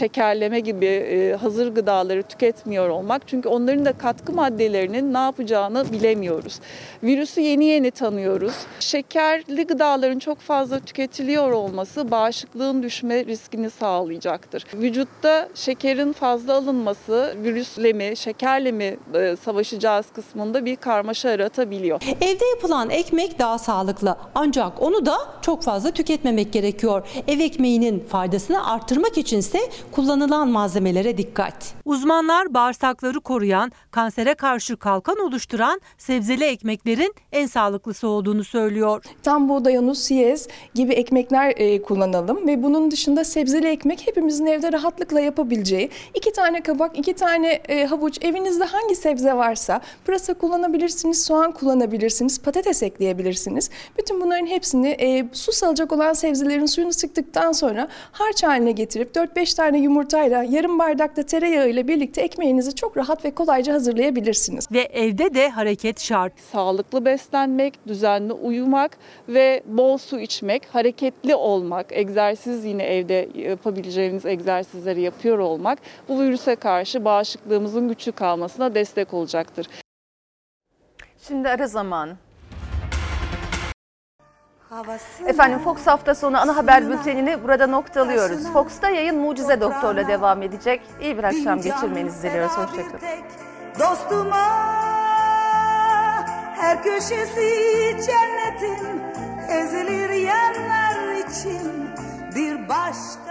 şekerleme gibi e, hazır gıdaları tüketmiyor olmak. Çünkü onların da katkı maddelerinin ne yapacağını bilemiyoruz. Virüsü yeni yeni tanıyoruz. Şekerli gıdaların çok fazla tüketiliyor olması bağışıklığın düşme riskini sağlayacaktır. Vücutta şekerin fazla alınması virüsle mi, şekerle mi e, savaşacağız kısmında bir karmaşa yaratabiliyor. Evde yapılan ekmek daha sağlıklı ancak onu da çok fazla tüketmemek gerekiyor. Ev ekmeğinin faydasını arttırmak içinse kullanılan malzemelere dikkat. Uzmanlar bağırsakları koruyan, kansere karşı kalkan oluşturan sebzeli ekmeklerin en sağlıklısı olduğunu söylüyor. Tam buğday unu, siyez gibi ekmekler e, kullanalım ve bunun dışında sebzeli ekmek hepimizin evde rahatlıkla yapabileceği iki tane kabak, iki tane e, havuç, evinizde hangi sebze varsa pırasa kullanabilirsiniz, soğan kullanabilirsiniz, patates ekleyebilirsiniz. Bütün bunların hepsini e, su salacak olan sebzelerin suyunu sıktıktan sonra harç haline getirip 4-5 tane yumurtayla veya yarım bardakta tereyağı ile birlikte ekmeğinizi çok rahat ve kolayca hazırlayabilirsiniz. Ve evde de hareket şart. Sağlıklı beslenmek, düzenli uyumak ve bol su içmek, hareketli olmak, egzersiz yine evde yapabileceğiniz egzersizleri yapıyor olmak bu virüse karşı bağışıklığımızın güçlü kalmasına destek olacaktır. Şimdi ara zaman. Efendim Fox hafta sonu ana haber bültenini burada noktalıyoruz. Fox'ta yayın Mucize Doktor'la devam edecek. İyi bir akşam geçirmenizi diliyoruz. Hoşçakalın. Dostuma her köşesi cennetin ezilir yanlar için bir başka